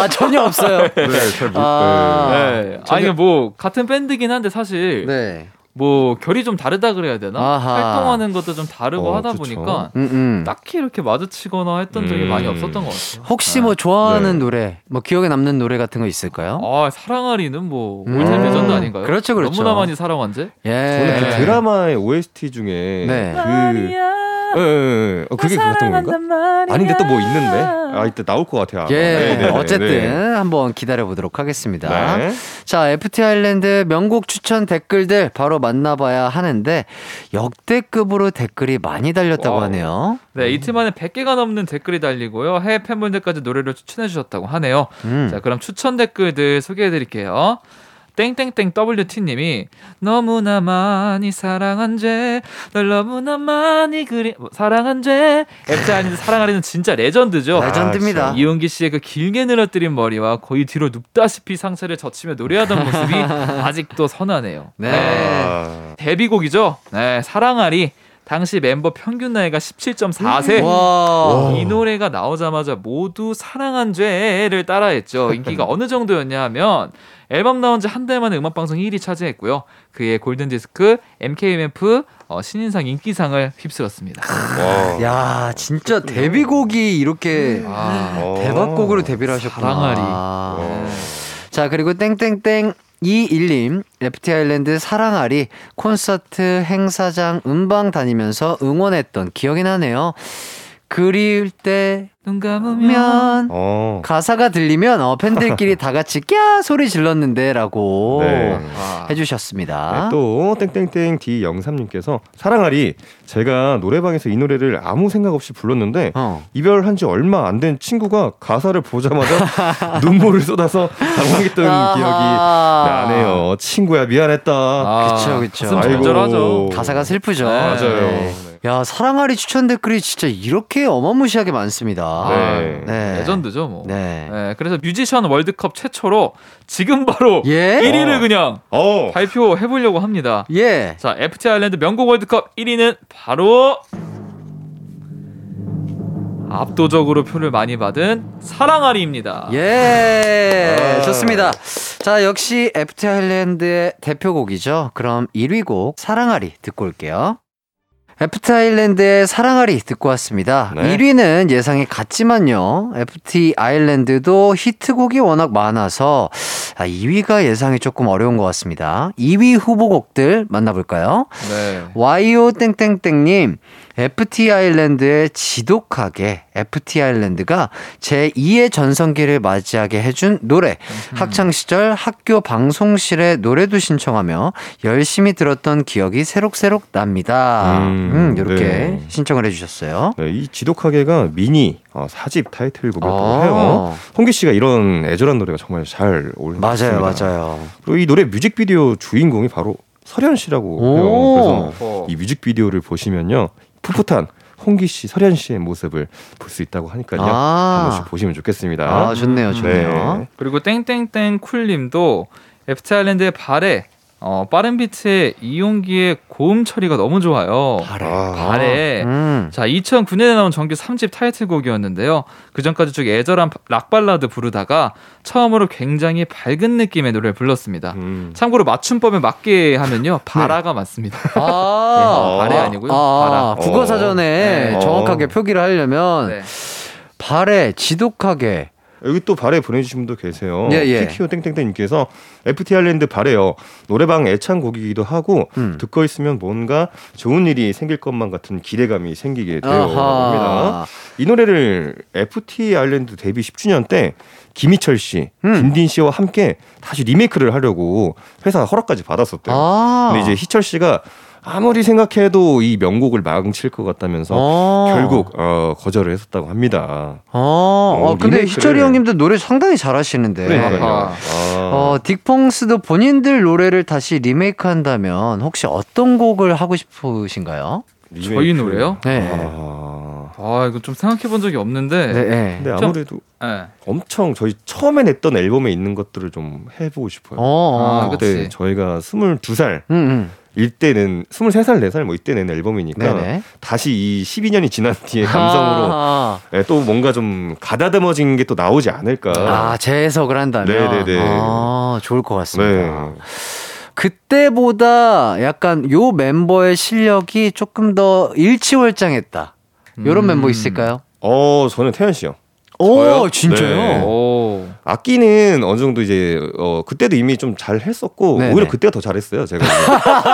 아 전혀 없어요. 네, 잘 모르- 아, 네. 아니 뭐 같은 밴드긴 한데 사실 네. 뭐 결이 좀 다르다 그래야 되나? 아하. 활동하는 것도 좀 다르고 어, 하다 그쵸. 보니까 음, 음. 딱히 이렇게 마주치거나 했던 적이 음. 많이 없었던 것 같아요. 혹시 뭐 좋아하는 네. 노래, 뭐 기억에 남는 노래 같은 거 있을까요? 아 사랑앓이는 뭐 음. all-time legend 아닌가요? 그렇죠, 그렇죠. 너무나 많이 사랑한 제. 예. 저는 그 드라마의 OST 중에 네. 그 예, 예, 예. 어, 그게 그랬던 건가? 아닌데 또 뭐 있는데? 아, 이때 나올 것 같아요. 아마. 예, 네, 네, 네, 어쨌든 네. 한번 기다려 보도록 하겠습니다. 네. 자, FT 아일랜드 명곡 추천 댓글들 바로 만나봐야 하는데 역대급으로 댓글이 많이 달렸다고 와우. 하네요. 네, 이틀 만에 100개가 넘는 댓글이 달리고요. 해외 팬분들까지 노래를 추천해 주셨다고 하네요. 음. 자, 그럼 추천 댓글들 소개해 드릴게요. 땡땡땡 WT님이 너무나 많이 사랑한 죄 널 너무나 많이 그리 뭐, 사랑한 죄 앱자 아닌 사랑하리는 진짜 레전드죠. 레전드입니다. 이용기 씨의 그 길게 늘어뜨린 머리와 거의 뒤로 눕다시피 상체를 젖히며 노래하던 모습이 아직도 선하네요. 네. 아, 데뷔곡이죠. 네, 사랑하리. 당시 멤버 평균 나이가 17.4세. 와. 이 노래가 나오자마자 모두 사랑한 죄를 따라했죠. 인기가 어느 정도였냐 하면 앨범 나온 지 한 달 만에 음악 방송 1위 차지했고요. 그의 골든 디스크, MKMF 어, 신인상 인기상을 휩쓸었습니다. 와. 야, 진짜 데뷔곡이 이렇게 아, 어. 대박곡으로 데뷔를 하셨구나. 사랑하리. 와. 자, 그리고 땡땡땡 21님, FT 아일랜드 사랑아리 콘서트 행사장 음방 다니면서 응원했던 기억이 나네요. 그리울 때 눈 감으면 면 어. 가사가 들리면 어, 팬들끼리 다 같이 꺄 소리 질렀는데라고 네. 아, 해주셨습니다. 네, 또 땡땡땡 D03님께서 사랑하리 제가 노래방에서 이 노래를 아무 생각 없이 불렀는데 어. 이별한 지 얼마 안 된 친구가 가사를 보자마자 눈물을 쏟아서 당황했던. 기억이 나네요. 친구야 미안했다. 아, 그쵸, 그쵸. 아이고. 가사가 슬프죠. 네. 맞아요. 네. 야 사랑아리 추천 댓글이 진짜 이렇게 어마무시하게 많습니다. 네. 네. 레전드죠, 뭐. 네. 네, 그래서 뮤지션 월드컵 최초로 지금 바로 예? 1위를 그냥 어. 발표해 보려고 합니다. 예. 자, FT 아일랜드 명곡 월드컵 1위는 바로 압도적으로 표를 많이 받은 사랑아리입니다. 예. 아. 좋습니다. 자, 역시 FT 아일랜드의 대표곡이죠. 그럼 1위 곡 사랑아리 듣고 올게요. FT 아일랜드의 사랑아리 듣고 왔습니다. 네. 1위는 예상이 같지만요. FT 아일랜드도 히트곡이 워낙 많아서 아, 2위가 예상이 조금 어려운 것 같습니다. 2위 후보곡들 만나볼까요? 네. 와이오 땡땡땡님, FT 아일랜드의 지독하게 FT 아일랜드가 제 2의 전성기를 맞이하게 해준 노래. 학창 시절 학교 방송실에 노래도 신청하며 열심히 들었던 기억이 새록새록 납니다. 음, 음, 이렇게 네. 신청을 해주셨어요. 네, 이 지독하게가 미니 어, 사집 타이틀곡이라고 아. 해요. 홍기 씨가 이런 애절한 노래가 정말 잘것 맞아요, 같습니다. 맞아요. 그리고 이 노래 뮤직비디오 주인공이 바로 설현 씨라고 오. 해요. 그래서 이 뮤직비디오를 보시면요. 풋풋한 홍기 씨, 설현 씨의 모습을 볼 수 있다고 하니까요. 아. 한 번씩 보시면 좋겠습니다. 아, 좋네요, 좋네요. 네. 그리고 땡땡땡 쿨님도 FT 아일랜드의 발에 어, 빠른 비트의 이용기의 고음 처리가 너무 좋아요. 발에. 아. 발에 음. 자 2009년에 나온 정규 3집 타이틀곡이었는데요. 그 전까지 쭉 애절한 락 발라드 부르다가 처음으로 굉장히 밝은 느낌의 노래를 불렀습니다. 음. 참고로 맞춤법에 맞게 하면요 바라가 맞습니다. 아, 네, 발에 아니고요. 아, 바라. 국어 사전에 네. 정확하게 어. 표기를 하려면 네. 발에 지독하게 여기 또 발에 보내주신 분도 계세요. 예, 예. 키키오 땡땡땡님께서 FT 아일랜드 발에요. 노래방 애창곡이기도 하고 음. 듣고 있으면 뭔가 좋은 일이 생길 것만 같은 기대감이 생기게 돼요. 합니다. 이 노래를 FT 아일랜드 데뷔 10주년 때 김희철 씨, 음. 김딘 씨와 함께 다시 리메이크를 하려고 회사 허락까지 받았었대요. 아. 근데 이제 희철 씨가 아무리 생각해도 이 명곡을 망칠 것 같다면서 어. 결국 어, 거절을 했었다고 합니다. 어, 어, 어, 근데 희철이 형님도 노래 상당히 잘하시는데. 아하. 아. 어, 딕펑스도 본인들 노래를 다시 리메이크 한다면 혹시 어떤 곡을 하고 싶으신가요? 저희 노래요? 네. 아. 아 이거 좀 생각해 본 적이 없는데. 네, 네. 근데 좀- 아무래도 네. 엄청 저희 처음에 냈던 앨범에 있는 것들을 좀 해보고 싶어요. 어, 어. 아, 그때 그치. 저희가 22살 음, 음. 일 때는 23살, 4살 뭐 이때 낸 앨범이니까 네네. 다시 이 12년이 지난 뒤에 감성으로 아, 예, 또 뭔가 좀 가다듬어진 게 또 나오지 않을까. 아, 재해석을 한다면. 네네네. 아, 좋을 것 같습니다. 네. 그때보다 약간 요 멤버의 실력이 조금 더 일치월장했다. 요런 음. 멤버 있을까요? 어, 저는 태연 씨요. 오, 진짜요? 네. 오. 악기는 어느 정도 이제 어 그때도 이미 좀 잘 했었고 네네. 오히려 그때가 더 잘했어요 제가.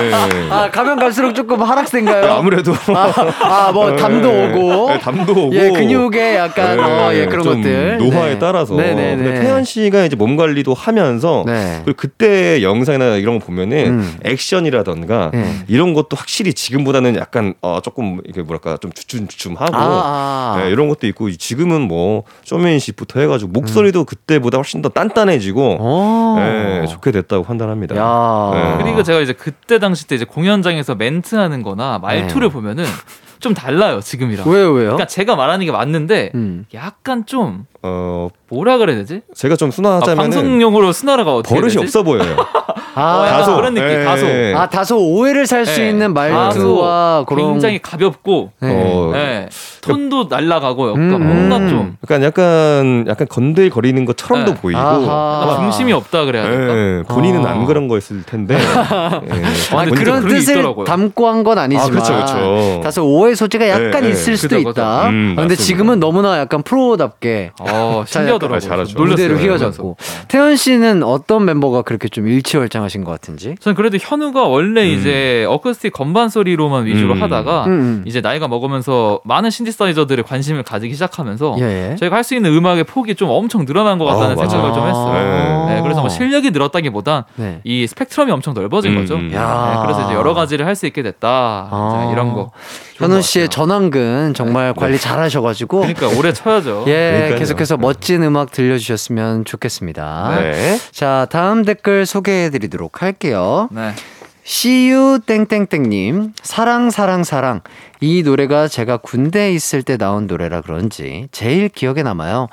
네. 아, 가면 갈수록 조금 하락세인가요? 아무래도 아, 뭐 담도 네. 오고. 네, 담도 오고 예, 근육에 약간 네, 어, 예, 그런 좀 것들. 노화에 네. 따라서 네네네. 근데 태연 씨가 이제 몸 관리도 하면서 네. 그리고 그때 영상이나 이런 거 보면은 음. 액션이라던가 네. 이런 것도 확실히 지금보다는 약간 어 조금 이게 뭐랄까 좀 주춤주춤하고 아, 아. 네, 이런 것도 있고 지금은 뭐 쇼맨십부터 해가지고 목소리도 그때보다 훨씬 더 단단해지고 오. 네, 좋게 됐다고 판단합니다. 야. 네. 그리고 제가 이제 그때 당시 때 이제 공연장에서 멘트하는 거나 말투를 네. 보면은 좀 달라요, 지금이랑. 왜요, 왜요? 그러니까 제가 말하는 게 맞는데 음. 약간 좀 어 뭐라 그래야 되지? 제가 좀 아, 순화하자면 은 방송용으로 순화가 어떻게 버릇이 되지? 없어 보여요. 아, 어, 다소. 그런 느낌, 예, 다소. 예. 아, 다소 오해를 살수 네. 있는 말투와 그런 굉장히 가볍고 네. 어, 네. 톤도 날라가고 약간 음, 뭔가 음. 좀 약간 약간 약간 건들거리는 것처럼도 네. 보이고 아하. 중심이 없다 그래야 될까? 예, 본인은 아. 안 그런 거였을 텐데 예, 아, 본인도 그런 뜻을 있더라고요. 담고 한 건 아니지만 아, 그쵸, 그쵸. 다소 오해 소지가 약간 네, 네. 있을 수도. 있다. 음, 아, 근데. 지금은 너무나 약간 프로답게 어, 자, 신기하더라고요. 무대를 휘어졌고. 태연 씨는 어떤 멤버가 그렇게 좀 일치월장 하신 것 같은지? 저는 그래도 현우가 원래 이제 어쿠스틱 건반 소리로만 위주로 음. 하다가 음, 음. 이제 나이가 먹으면서 많은 신디사이저들에 관심을 가지기 시작하면서 예, 예. 저희가 할 수 있는 음악의 폭이 좀 엄청 늘어난 것 같다는 아, 생각을. 좀 했어요. 네. 네, 그래서 뭐 실력이 늘었다기보단 네. 이 스펙트럼이 엄청 넓어진 음, 거죠. 음. 네, 야. 그래서 이제 여러 가지를 할 수 있게 됐다. 아. 이런 거. 현우 씨의 전완근 정말 관리 잘 하셔가지고 그러니까 오래 쳐야죠. 예 그러니까요. 계속해서 멋진 음악 들려주셨으면 좋겠습니다. 네. 자 다음 댓글 소개해드리도록 할게요. 네. CU 땡땡땡님 사랑 사랑 사랑 이 노래가 제가 군대에 있을 때 나온 노래라 그런지 제일 기억에 남아요.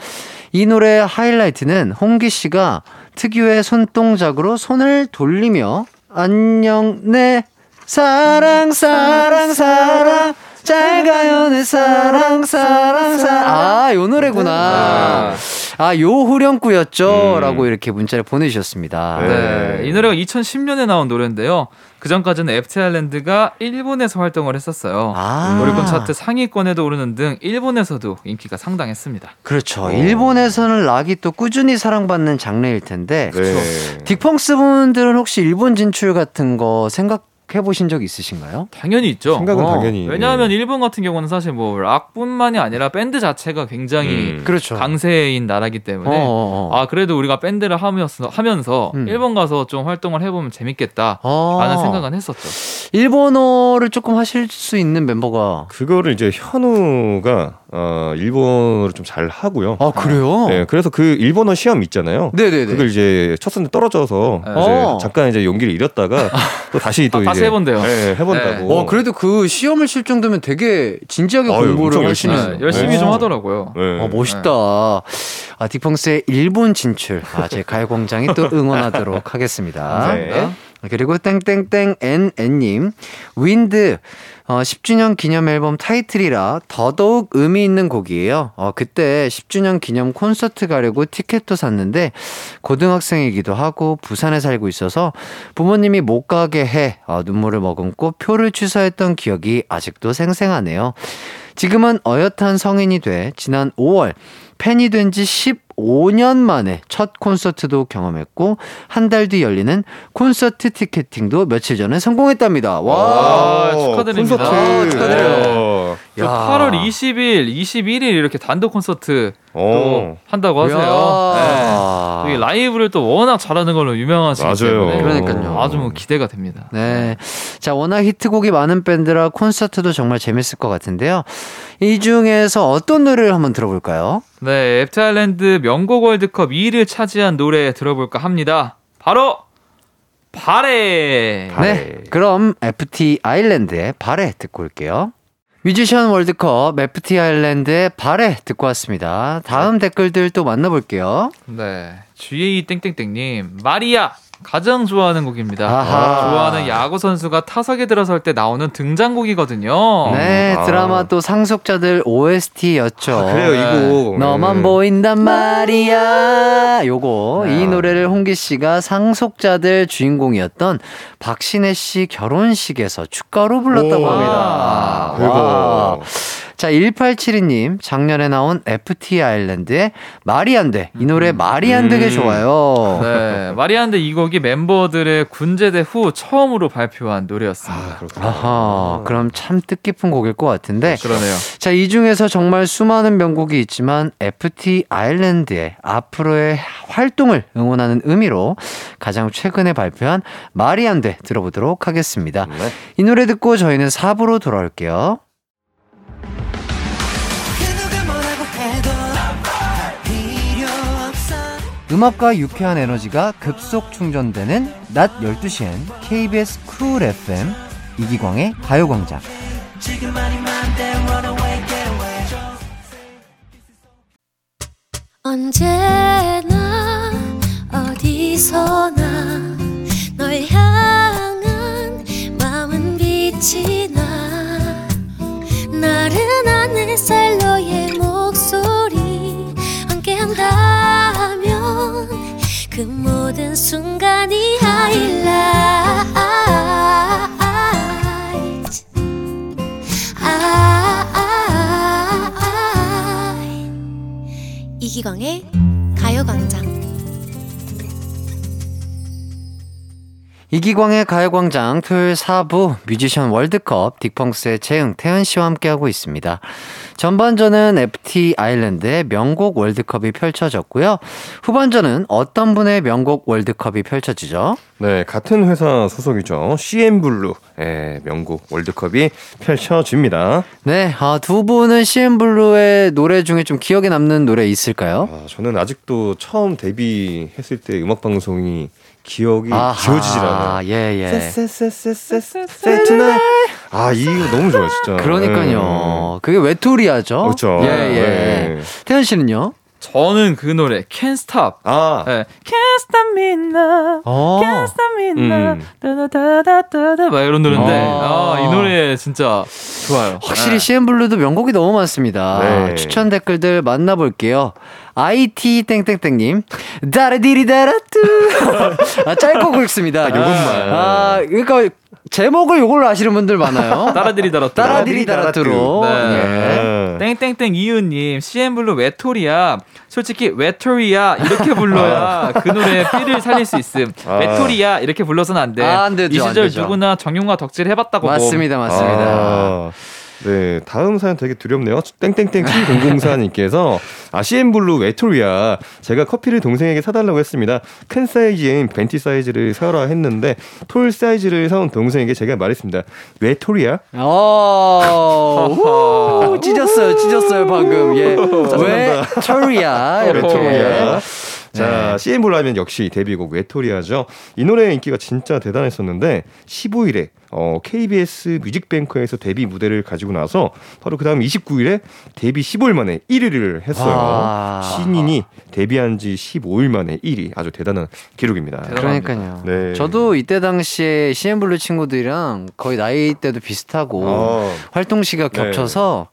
이 노래의 하이라이트는 홍기 씨가 특유의 손동작으로 손을 돌리며 안녕 내 사랑 사랑 사랑 잘 가요 내 사랑 사랑 사랑 아 요 노래구나 아 요 후렴구였죠 음. 라고 이렇게 문자를 보내주셨습니다 네. 이 노래가 2010년에 나온 노래인데요. 그 전까지는 FT 아일랜드가 일본에서 활동을 했었어요. 아. 오리콘 차트 상위권에도 오르는 등 일본에서도 인기가 상당했습니다. 그렇죠. 일본에서는 락이 또 꾸준히 사랑받는 장르일 텐데 네. 딕펑스 분들은 혹시 일본 진출 같은 거 생각 해 보신 적 있으신가요? 당연히 있죠. 생각은 어, 당연히 왜냐하면 일본 같은 경우는 사실 뭐 락뿐만이 아니라 밴드 자체가 굉장히 음. 그렇죠. 강세인 나라기 때문에 어, 어, 어. 아 그래도 우리가 밴드를 하면서 하면서 음. 일본 가서 좀 활동을 해보면 재밌겠다라는 어. 생각은 했었죠. 일본어를 조금 하실 수 있는 멤버가 그거를 이제 현우가 어, 일본어를 좀 잘 하고요. 아 그래요? 네, 그래서 그 일본어 시험 있잖아요. 네네네. 그걸 이제 첫 선에 떨어져서 네. 이제 어. 잠깐 이제 용기를 잃었다가 또 다시 또 아, 이제 다시 해본대요. 네, 해본다고. 어 그래도 그 시험을 칠 정도면 되게 진지하게 아유, 공부를 하시는. 열심히 네, 열심히 네. 좀 하더라고요. 네. 어, 멋있다. 아, 딕펑스의 일본 진출. 아, 제 가요광장이 또 응원하도록 하겠습니다. 네. 그리고 땡땡땡 NN님 윈드 어, 10주년 기념 앨범 타이틀이라 더더욱 의미 있는 곡이에요. 어, 그때 10주년 기념 콘서트 가려고 티켓도 샀는데 고등학생이기도 하고 부산에 살고 있어서 부모님이 못 가게 해 어, 눈물을 머금고 표를 취소했던 기억이 아직도 생생하네요. 지금은 어엿한 성인이 돼 지난 5월 팬이 된 지 15년 만에 첫 콘서트도 경험했고 한 달 뒤 열리는 콘서트 티켓팅도 며칠 전에 성공했답니다. 와. 아, 축하드립니다. 콘서트 아, 축하드려요. 그 8월 20일, 21일 이렇게 단독 콘서트 또 어. 한다고 하세요. 야. 네. 라이브를 또 워낙 잘하는 걸로 유명하시기 맞아요. 때문에 그러니까요. 아주 뭐 기대가 됩니다. 네. 자, 워낙 히트곡이 많은 밴드라 콘서트도 정말 재밌을 것 같은데요. 이 중에서 어떤 노래를 한번 들어볼까요? 네, FT 아일랜드 명곡 월드컵 2위를 차지한 노래 들어볼까 합니다. 바로 바래. 네. 그럼 FT 아일랜드의 바래 듣고 올게요. 뮤지션 월드컵 FT 아일랜드의 바래 듣고 왔습니다. 다음 댓글들 또 만나볼게요. 네. GA 땡땡땡님 마리아 가장 좋아하는 곡입니다. 아하. 좋아하는 야구 선수가 타석에 들어설 때 나오는 등장곡이거든요. 네, 아. 드라마 또 상속자들 OST였죠. 아, 그래요 이거. 어, 너만 네. 보인단 말이야. 요거 네. 이 노래를 홍기 씨가 상속자들 주인공이었던 박신혜 씨 결혼식에서 축가로 불렀다고 오. 합니다. 와. 그리고 자, 1872님, 작년에 나온 FT 아일랜드의 말이 안 돼. 이 노래 말이 안 되게 음. 좋아요. 네, 마리아인데 이 곡이 멤버들의 군제대 후 처음으로 발표한 노래였습니다. 아. 아하, 그럼 참 뜻깊은 곡일 것 같은데. 그러네요. 자, 이 중에서 정말 수많은 명곡이 있지만 FT 아일랜드의 앞으로의 활동을 응원하는 의미로 가장 최근에 발표한 말이 안 돼 들어보도록 하겠습니다. 네. 이 노래 듣고 저희는 4부로 돌아올게요. 음악과 유쾌한 에너지가 급속 충전되는 낮 12시엔 KBS 쿨 FM 이기광의 가요광장. 언제나 어디서나 널 향한 마음은 빛이 나 나른한 햇살 너의 목소리 함께한다면 그 모든 순간이 하이라이트 아, 이기광의 가요광장 이기광의 가요광장 토요일 4부 뮤지션 월드컵 딕펑스의 재흥, 태현 씨와 함께하고 있습니다. 전반전은 FT 아일랜드의 명곡 월드컵이 펼쳐졌고요. 후반전은 어떤 분의 명곡 월드컵이 펼쳐지죠? 네, 같은 회사 소속이죠. CN블루 의 명곡 월드컵이 펼쳐집니다. 네, 아, 두 분은 CN블루의 노래 중에 좀 기억에 남는 노래 있을까요? 아, 저는 아직도 처음 데뷔했을 때 음악 방송이 기억이 않아요. 예, 예. Say tonight. 아, 이거 너무 좋아요, 진짜. 그러니까요. 그게 외톨이야죠? 그렇죠. 예, 예. 네. 태연 씨는요? 저는 그 노래 Can't Stop. 아, 네. Can't Stop Me Now. 어. Can't Stop Me Now. 음. 다다다다다다 막 이런 노래인데 아. 아, 이 노래 진짜 좋아요. 확실히 네. CN블루도 명곡이 너무 많습니다. 네. 추천 댓글들 만나 볼게요. IT 땡땡땡님 다르디리다라뚜 아, 짧고 굵습니다. 요것만. 아 그러니까 제목을 요걸로 아시는 분들 많아요. 따라디리다라 따라디리다라뚜로. 네. 네. 땡땡땡 이유님 CN블루 외톨이야 솔직히 외톨이야 이렇게 불러야 그 노래 삐를 살릴 수 있음 아. 외톨이야 이렇게 불러서는 안 돼 아, 안 되죠, 이안 시절 되죠. 누구나 정용화 덕질 해봤다고 맞습니다, 맞습니다. 아, 네, 다음 사연 되게 두렵네요. 땡땡땡 T004님께서 아 CN블루 외톨이야 제가 커피를 동생에게 사달라고 했습니다. 큰 사이즈인 venti 사이즈를 사라 했는데 tall 사이즈를 사온 동생에게 제가 말했습니다. 외톨이야? 어, 우, 찢었어요, 찢었어요 방금. 예, 외톨이야 이렇게. 외톨이야. 자, CN블루 하면 역시 데뷔곡 외톨이야죠. 이 노래의 인기가 진짜 대단했었는데 15일에 어, KBS 뮤직뱅크에서 데뷔 무대를 가지고 나서 바로 그 다음 29일에 데뷔 15일 만에 1위를 했어요. 와. 신인이 데뷔한 지 15일 만에 1위. 아주 대단한 기록입니다. 그러니까요. 네. 저도 이때 당시에 CN블루 친구들이랑 거의 나이대도 비슷하고 어. 활동 시가 네. 겹쳐서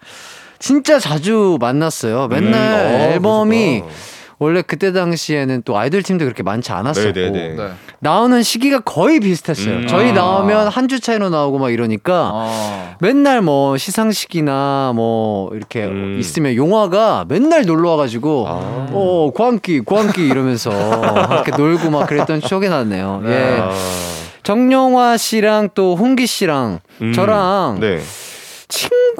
진짜 자주 만났어요. 맨날 음, 어, 앨범이 그러시구나. 원래 그때 당시에는 또 아이돌 팀도 그렇게 많지 않았었고 네네네. 네. 나오는 시기가 거의 비슷했어요. 음. 저희 아. 나오면 한 주 차이로 나오고 막 이러니까 어. 맨날 뭐 시상식이나 뭐 이렇게 음. 있으면 용화가 맨날 놀러 와가지고 아. 어 광기 광기 이러면서 이렇게 놀고 막 그랬던 추억이 났네요. 예. 아. 정용화 씨랑 또 홍기 씨랑 음. 저랑 네.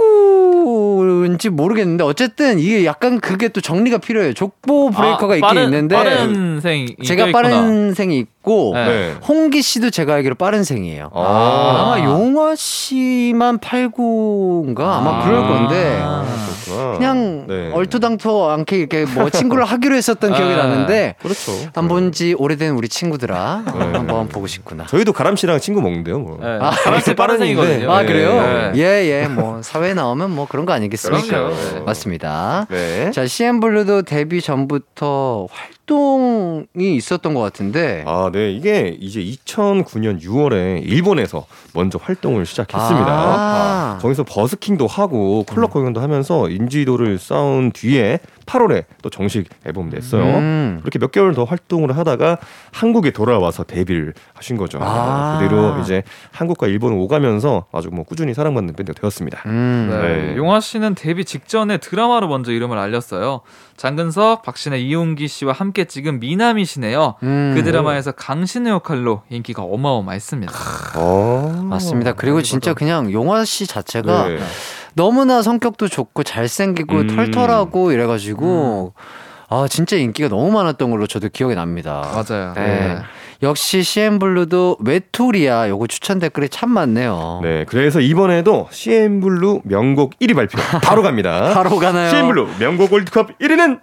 친구인지 모르겠는데 어쨌든 이게 약간 그게 또 정리가 필요해요. 족보 브레이커가 아, 있긴 빠른- 있는데 빠른 생이 제가. 빠른 생이 있고 네. 네. 홍기 씨도 제가 알기로 빠른 생이에요. 아. 아마 용화 씨만 89인가 아마 아. 그럴 건데 그렇구나. 그냥 네. 얼토당토 않게 이렇게 뭐 친구를 하기로 했었던 기억이 아. 나는데 그렇죠. 안 본 지 오래된 우리 친구들아 어, 네. 한번 보고 싶구나. 저희도 가람 씨랑 친구 먹는데요, 뭐. 네. 아, 빠른 빠른 생이거든요. 아 네. 그래요? 네. 예예 뭐 사회에 나오면 뭐 그런 거 아니겠습니까? 그럼요. 네. 맞습니다. 네. 자 CM 블루도 데뷔 전부터 활 동이 있었던 것 같은데 아, 네. 이게 이제 2009년 6월에 일본에서 먼저 활동을 시작했습니다. 아. 거기서 버스킹도 하고 클럽 공연도 하면서 인지도를 쌓은 뒤에 8월에 또 정식 앨범 냈어요. 음. 그렇게 몇 개월 더 활동을 하다가 한국에 돌아와서 데뷔를 하신 거죠. 아. 그대로 이제 한국과 일본을 오가면서 아주 뭐 꾸준히 사랑받는 밴드가 되었습니다. 음. 네. 네. 용화 씨는 데뷔 직전에 드라마로 먼저 이름을 알렸어요. 장근석, 박신혜, 이용기 씨와 함께 찍은 미남이시네요. 음. 그 드라마에서 강신의 역할로 인기가 어마어마했습니다. 어. 맞습니다. 그리고 진짜 그냥 용화 씨 자체가 네. 너무나 성격도 좋고 잘생기고 음. 털털하고 이래가지고 아 진짜 인기가 너무 많았던 걸로 저도 기억이 납니다. 맞아요. 네. 역시 CN블루도 외톨이야 요거 추천 댓글이 참 많네요. 네, 그래서 이번에도 CN블루 명곡 1위 발표 바로 갑니다. 바로 가나요? CN블루 명곡 월드컵 1위는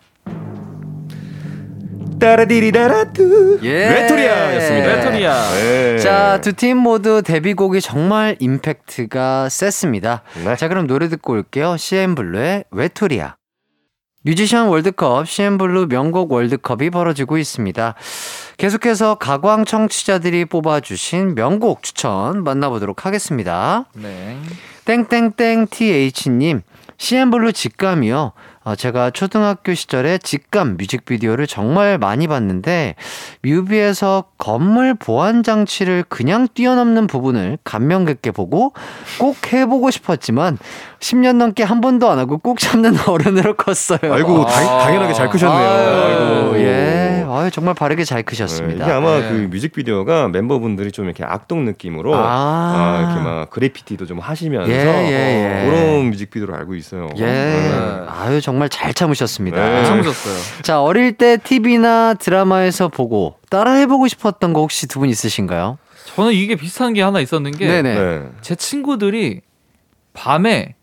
따라디리다라뚜 예. 외톨이야였습니다. 외톨이야. 네. 자, 두 팀 모두 데뷔곡이 정말 임팩트가 셌습니다. 네. 자, 그럼 노래 듣고 올게요. CN블루의 외톨이야. 뮤지션 월드컵, CN블루 명곡 월드컵이 벌어지고 있습니다. 계속해서 가광 청취자들이 뽑아주신 명곡 추천 만나보도록 하겠습니다. 네. 땡땡땡 TH님, CN블루 직감이요. 어, 제가 초등학교 시절에 직감 뮤직비디오를 정말 많이 봤는데 뮤비에서 건물 보안 장치를 그냥 뛰어넘는 부분을 감명 깊게 보고 꼭 해보고 싶었지만 10년 넘게 한 번도 안 하고 꼭 참는 어른으로 컸어요. 아이고 당, 당연하게 잘 크셨네요. 아이고, 아이고. 예. 아유, 정말 바르게 잘 네, 크셨습니다. 이게 아마 네. 그 뮤직비디오가 멤버분들이 좀 이렇게 악동 느낌으로 아. 아, 이렇게 막 그래피티도 좀 하시면서 예, 예, 예. 그런 뮤직비디오를 알고 있어요. 예. 네. 아유, 정말 잘 참으셨습니다. 네. 참으셨어요. 자, 어릴 때 TV나 드라마에서 보고 따라 해보고 싶었던 거 혹시 두 분 있으신가요? 저는 이게 비슷한 게 하나 있었는 게제 네네. 네. 친구들이 밤에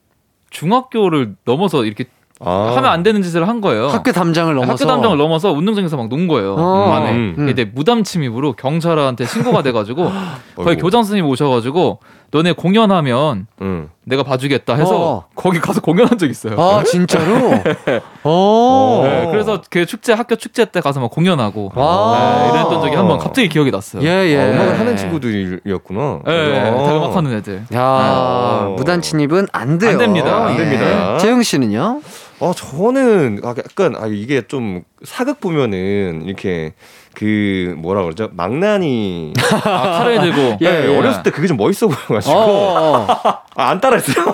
중학교를 넘어서 이렇게 아. 하면 안 되는 짓을 한 거예요. 학교 담장을 넘어서. 학교 담장을 넘어서 운동장에서 막 논 거예요. 어. 밤에. 음. 근데 무담 침입으로 경찰한테 신고가 돼가지고 거의. 교장 선생님 오셔가지고 너네 공연하면 음. 내가 봐주겠다 해서 어. 거기 가서 공연한 적 있어요. 아, 진짜로? 어. 네, 그래서 그 축제 학교 축제 때 가서 막 공연하고 와. 네, 이랬던 적이 한 번 갑자기 기억이 났어요. 예, 예. 아, 음악을 하는 친구들이었구나. 네, 아. 대음악하는 애들. 야, 아. 무단 침입은 안 돼요. 안 됩니다. 안 예. 됩니다. 재영 씨는요? 어 저는 아, 약간 아 이게 좀 사극 보면은 이렇게 그 뭐라 그러죠 망나니 아, 칼을 들고. 예, 네, 예. 어렸을 때 그게 좀 멋있어 보여가지고 어, 어. 아, 안 따라했어요.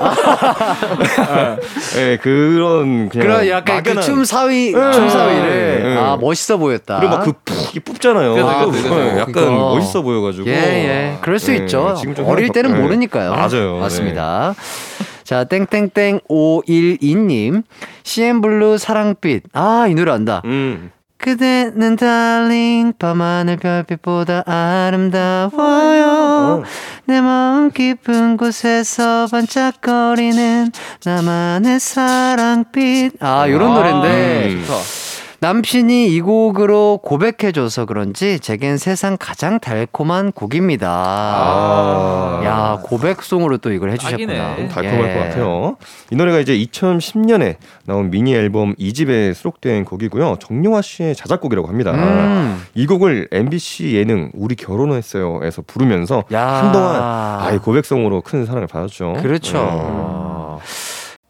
네, 그런 그냥 그런 약간 그 막연한- 춤 사위, 네. 춤 사위를 네. 아 멋있어 보였다. 그리고 막그푹 뽑잖아요. 그래서, 아, 네. 약간 그거. 멋있어 보여가지고 예, 예. 그럴 수 네, 있죠. 어릴 때는 네. 모르니까요. 맞아요. 맞습니다. 자, 땡땡땡 512님. CN블루 사랑빛. 아, 이 노래 안다. 음. 그대는 달링 밤하늘 별빛보다 아름다워요. 내 마음 깊은 곳에서 반짝거리는 나만의 사랑빛. 아 요런 아, 노래인데. 좋다. 남친이 이 곡으로 고백해줘서 그런지 제겐 세상 가장 달콤한 곡입니다 아. 야 고백송으로 또 이걸 해주셨구나 딱이네. 달콤할 예. 것 같아요. 이 노래가 이제 2010년에 나온 미니 앨범 2집에 수록된 곡이고요. 정용화 씨의 자작곡이라고 합니다. 음. 이 곡을 MBC 예능 우리 결혼했어요에서 부르면서 야. 한동안 아예 고백성으로 큰 사랑을 받았죠. 그렇죠.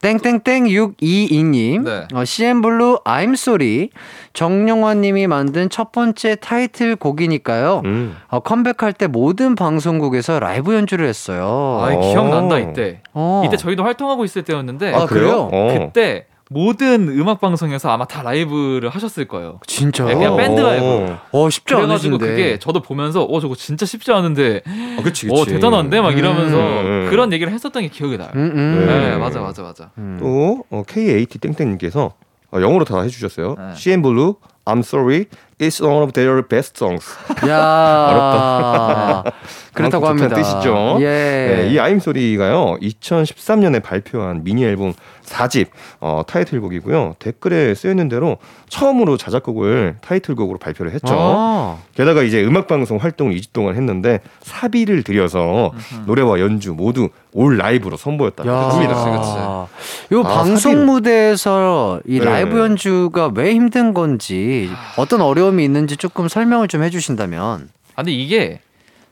땡땡땡 622님 네. 어, CN블루 I'm Sorry 정용화님이 만든 첫 번째 타이틀 곡이니까요. 네. 음. 어, 컴백할 때 모든 방송국에서 라이브 연주를 했어요. 아, 기억난다 이때. 어. 이때 저희도 활동하고 있을 때였는데 아, 그래요? 어. 그때 모든 음악 방송에서 아마 다 라이브를 하셨을 거예요. 진짜요? 네, 그냥 밴드 라이브. 어 쉽지 그래가지고 않으신데. 그게 저도 보면서 어 저거 진짜 쉽지 않은데 아, 그치, 어 대단한데 막 이러면서 음. 그런 얘기를 했었던 게 기억이 나요. 음, 음. 네, 네. 맞아 맞아 맞아. 음. 또 어, KAT 땡땡님께서 어, 영어로 다 해주셨어요. 네. CN Blue, I'm sorry, it's one of their best songs. 야 그렇다고 그만큼 합니다. 뜻이죠. 예. 네, 이 I'm sorry가요, 2013년에 발표한 미니 앨범 4집 어, 타이틀곡이고요. 댓글에 쓰여 있는 대로 처음으로 자작곡을 타이틀곡으로 발표를 했죠. 아. 게다가 이제 음악 방송 활동을 2주 동안 했는데 사비를 들여서 노래와 연주 모두 올 라이브로 선보였다고 야. 합니다. 요 아, 방송. 무대에서 이 네. 라이브 연주가 왜 힘든 건지 어떤 어려움이 있는지 조금 설명을 좀 해주신다면. 아, 근데 이게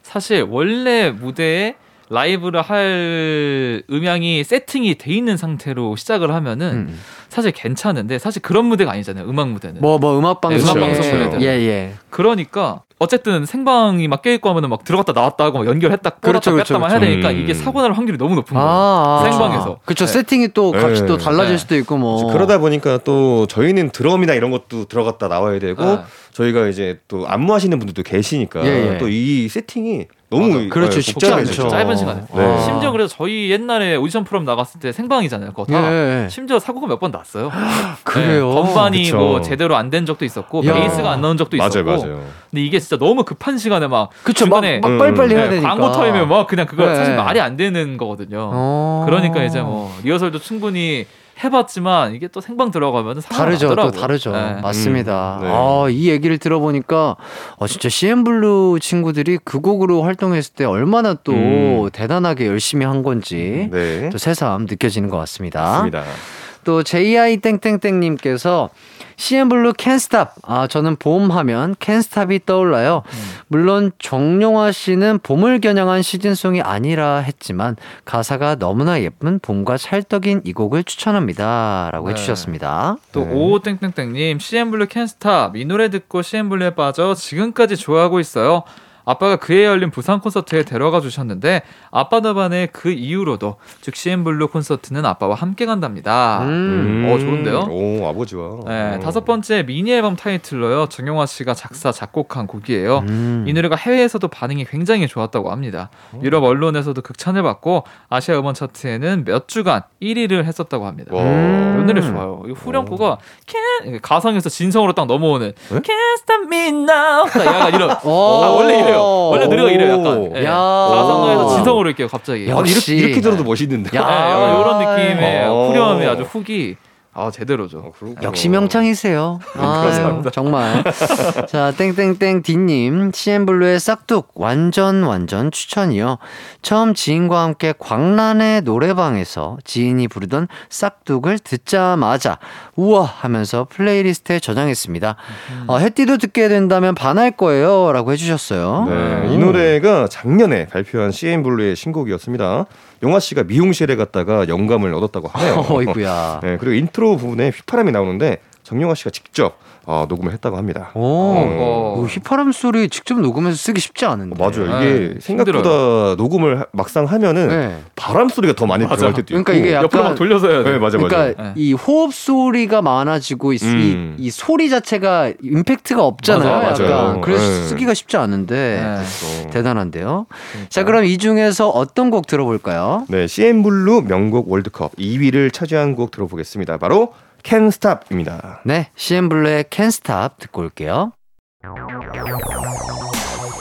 사실 원래 무대에 라이브를 할 음향이 세팅이 돼 있는 상태로 시작을 하면은 음. 사실 괜찮은데 사실 그런 무대가 아니잖아요. 음악 무대는. 뭐 뭐 음악 방송. 네, 음악 방송 무대들. 예 예. 그러니까 어쨌든 생방이 막 껴있고 하면은 막 들어갔다 나왔다 하고 막 연결했다 껐다 그렇죠, 그렇죠, 뺐다만 해야 그렇죠. 되니까 음. 이게 사고 날 확률이 너무 높은 거예요. 아, 생방에서. 그렇죠. 네. 세팅이 또 값이 네. 또 달라질 네. 수도 있고 뭐. 그러다 보니까 또 저희는 드럼이나 이런 것도 들어갔다 나와야 되고 네. 저희가 이제 또 안무하시는 분들도 계시니까 예, 예. 또이 세팅이 너무 맞아. 그렇죠. 어, 쉽지. 않죠. 짧은 시간에. 네. 심지어 그래서 저희 옛날에 오디션 프로그램 나갔을 때 생방이잖아요. 그거 다. 예. 심지어 사고가 몇 번 났어요. 그래요? 네, 건반이 그쵸. 뭐 제대로 안 된 적도 있었고 야. 베이스가 안 나온 적도 있었고. 맞아요, 맞아요. 근데 이게 진짜 너무 급한 시간에 막 그쵸. 막, 중간에 막 빨리빨리 해야 네, 되니까. 광고 타임에 막 그냥 그거 네. 사실 말이 안 되는 거거든요. 어. 그러니까 이제 뭐 리허설도 충분히 해봤지만 이게 또 생방 들어가면 다르죠. 또 나더라고요. 다르죠. 네. 맞습니다. 음, 네. 아, 이 얘기를 들어보니까 어, 진짜 CN블루 친구들이 그 곡으로 활동했을 때 얼마나 또 음. 대단하게 열심히 한 건지 네. 또 새삼 느껴지는 것 같습니다. 맞습니다. 또 JI 땡땡땡님께서 CN블루 캔스탑. 아 저는 봄 하면 캔스탑이 떠올라요. 물론 정용화 씨는 봄을 겨냥한 시즌송이 아니라 했지만 가사가 너무나 예쁜 봄과 찰떡인 이 곡을 추천합니다 라고 네. 해주셨습니다. 또 네. 오땡땡땡님 CN블루 캔스탑 이 노래 듣고 CN블루에 빠져 지금까지 좋아하고 있어요. 아빠가 그해 열린 부산 콘서트에 데려가 주셨는데 아빠 너반의 그 이후로도 쭉 CN블루 콘서트는 아빠와 함께 간답니다. 음. 어, 좋은데요? 오 아버지와. 네, 어. 다섯 번째 미니 앨범 타이틀로요. 정용화 씨가 작사 작곡한 곡이에요. 음. 이 노래가 해외에서도 반응이 굉장히 좋았다고 합니다. 유럽 언론에서도 극찬을 받고 아시아 음원 차트에는 몇 주간 1위를 했었다고 합니다. 와. 음. 이 노래 좋아요. 이 후렴구가 Can 가성에서 진성으로 딱 넘어오는 네? Can't stop me now. 딱 약간 이런. 오. 아, 원래 이래요. 원래 노래가 이래요. 약간. 예. 야. 가성에서 진성으로 이렇게 갑자기. 야, 역시. 이렇게, 이렇게 들어도 멋있는데. 야. 네, 이런 느낌의 어. 후렴이 아주 훅이 아 제대로죠. 어, 그렇구나. 역시 명창이세요. 아, 정말. 자, 땡땡땡 D님, CN블루의 싹둑, 완전, 완전 추천이요. 처음 지인과 함께 광란의 노래방에서 지인이 부르던 싹둑을 듣자마자, 우와! 하면서 playlist에 저장했습니다. 어, 햇디도 듣게 된다면 반할 거예요. 라고 해주셨어요. 네, 이 노래가 작년에 발표한 CN 블루의 신곡이었습니다. 용화 씨가 미용실에 갔다가 영감을 얻었다고 하네요. 어이구야. 네, 그리고 인트로 부분에 휘파람이 나오는데 정용화 씨가 직접 어, 녹음을 했다고 합니다. 오, 어. 뭐 휘파람 소리 직접 녹음해서 쓰기 쉽지 않은데. 어, 맞아요. 이게 네, 생각보다 녹음을 하- 막상 하면은 네. 바람 소리가 더 많이 들어갈 때도 있고. 그러니까 이게 약간 옆으로 막 돌려서 해야 돼. 네, 맞아, 맞아. 그러니까 네. 이 호흡 소리가 많아지고 이, 이- 음. 이 소리 자체가 임팩트가 없잖아요. 맞아, 맞아요. 약간 그래서 네. 쓰기가 쉽지 않은데 네. 대단한데요. 자, 그럼 이 중에서 어떤 곡 들어볼까요? 네, CN 블루 명곡 월드컵 2위를 차지한 곡 들어보겠습니다. 바로 Can't Stop입니다. 네, CN블루의 Can't Stop 듣고 올게요.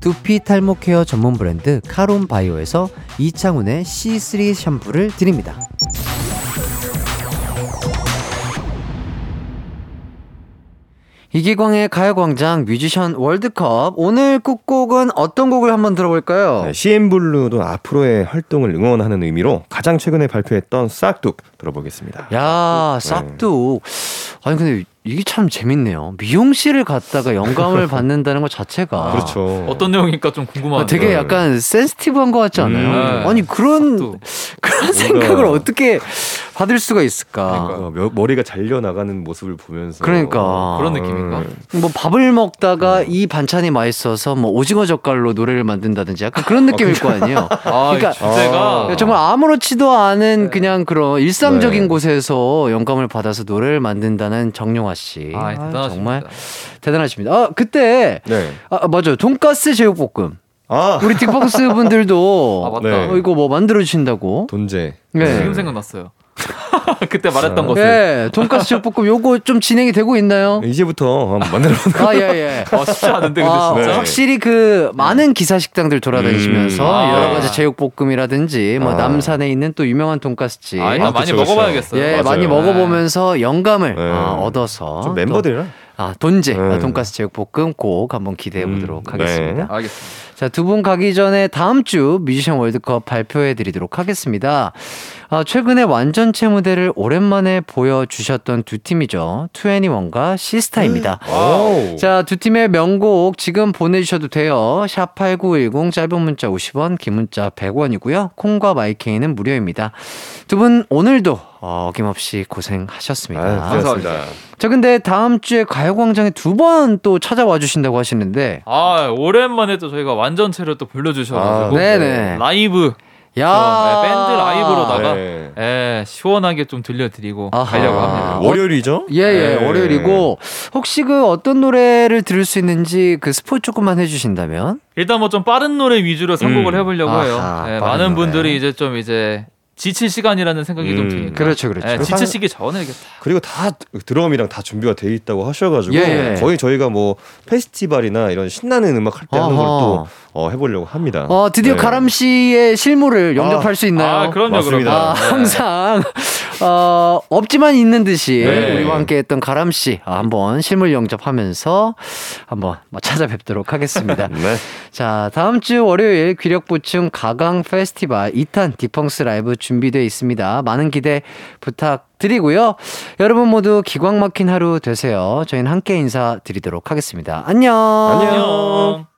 두피 탈모 케어 전문 브랜드 카론 바이오에서 이창훈의 C3 샴푸를 드립니다. 이기광의 가요광장 뮤지션 월드컵 오늘 끝곡은 어떤 곡을 한번 들어볼까요? 네, CN 블루도 앞으로의 활동을 응원하는 의미로 가장 최근에 발표했던 싹둑 들어보겠습니다. 야 싹둑 아니 근데 이게 참 재밌네요. 미용실을 갔다가 영감을 받는다는 것 자체가 그렇죠. 어떤 내용일까 좀 궁금하네요. 아, 되게 약간 센스티브한 것 같지 않아요? 음. 아니 그런 또 그런 생각을 어떻게 받을 수가 있을까? 어, 며- 머리가 잘려 나가는 모습을 보면서 그러니까. 그런 느낌인가? 음. 뭐 밥을 먹다가 이 반찬이 맛있어서 뭐 오징어 젓갈로 노래를 만든다든지 약간 그런 느낌일 거 아니에요. 아, 그러니까 주제가 정말 아무렇지도 않은 그냥 그런 일상적인 네. 곳에서 영감을 받아서 노래를 만든다는 정용화 씨. 아, 대단하십니다. 정말 대단하십니다. 아, 그때 네. 아, 맞아요. 돈가스 제육볶음. 아, 우리 딕펑스 분들도 아, 맞다. 네. 어, 이거 뭐 만들어 주신다고. 돈제. 네. 지금 생각났어요. 그때 말했던 것을. 네, 돈가스 제육볶음 요거 좀 진행이 되고 있나요? 이제부터 한번 만들어 보는 아, 예, 예. 어, 쉽지 않은데 근데 아, 진짜. 확실히 그 많은 기사 식당들 돌아다니시면서 음. 아. 여러 가지 제육볶음이라든지 뭐 아. 남산에 있는 또 유명한 돈가스집 아, 일단 아, 많이 그쵸, 그쵸. 먹어봐야겠어요. 예, 맞아요. 많이 먹어보면서 영감을 네. 아, 얻어서 좀 또, 멤버들이랑 아, 돈제 네. 아, 돈가스 제육볶음 꼭 한번 기대해 보도록 음, 하겠습니다. 네. 알겠습니다. 자, 두 분 가기 전에 다음 주 뮤지션 월드컵 발표해 드리도록 하겠습니다. 아, 최근에 완전체 무대를 오랜만에 보여주셨던 두 팀이죠. 2NE1과 시스타입니다. 와우. 자, 두 팀의 명곡 지금 보내주셔도 돼요. 샵8910 짧은 문자 50원, 긴 문자 100원이고요. 콩과 마이케이는 무료입니다. 두 분 오늘도 어, 어김없이 고생하셨습니다. 아, 고맙습니다. 자, 근데 다음 주에 가요광장에 두 번 또 찾아와 주신다고 하시는데. 아, 오랜만에 또 저희가 완 전체를 또 불러주셔가지고. 아, 네네. 라이브. 야 네, 밴드 라이브로다가 네. 예, 시원하게 좀 들려드리고 아하. 가려고 합니다. 월요일이죠? 예, 예, 네. 월요일이고, 혹시 그 어떤 노래를 들을 수 있는지 그 스포 조금만 해주신다면? 일단 뭐 좀 빠른 노래 위주로 선곡을 음. 해보려고 아하, 해요. 예, 많은 노래. 분들이 이제 좀 이제 지칠 시간이라는 생각이 좀 음. 드니까. 그렇죠, 그렇죠. 예, 지치시기 전에 이렇게 딱 그리고 다 드럼이랑 다 준비가 돼 있다고 하셔가지고 예, 예. 거의 저희가 뭐 페스티벌이나 이런 신나는 음악 할 때 하는 걸. 또 어, 해보려고 합니다. 어, 드디어 네. 가람 씨의 실물을 영접할 수 있나요? 아, 그럼요, 맞습니다. 그럼요. 아, 네. 항상 어, 없지만 있는 듯이 네. 우리와 함께했던 가람 씨 아, 한번 실물 영접하면서 한번 뭐 찾아뵙도록 하겠습니다. 네. 자, 다음 주 월요일 귀력 보충 가강 페스티벌 2탄 디펑스 라이브 준비되어 있습니다. 많은 기대 부탁드리고요. 여러분 모두 기광 막힌 하루 되세요. 저희는 함께 인사드리도록 하겠습니다. 안녕. 안녕.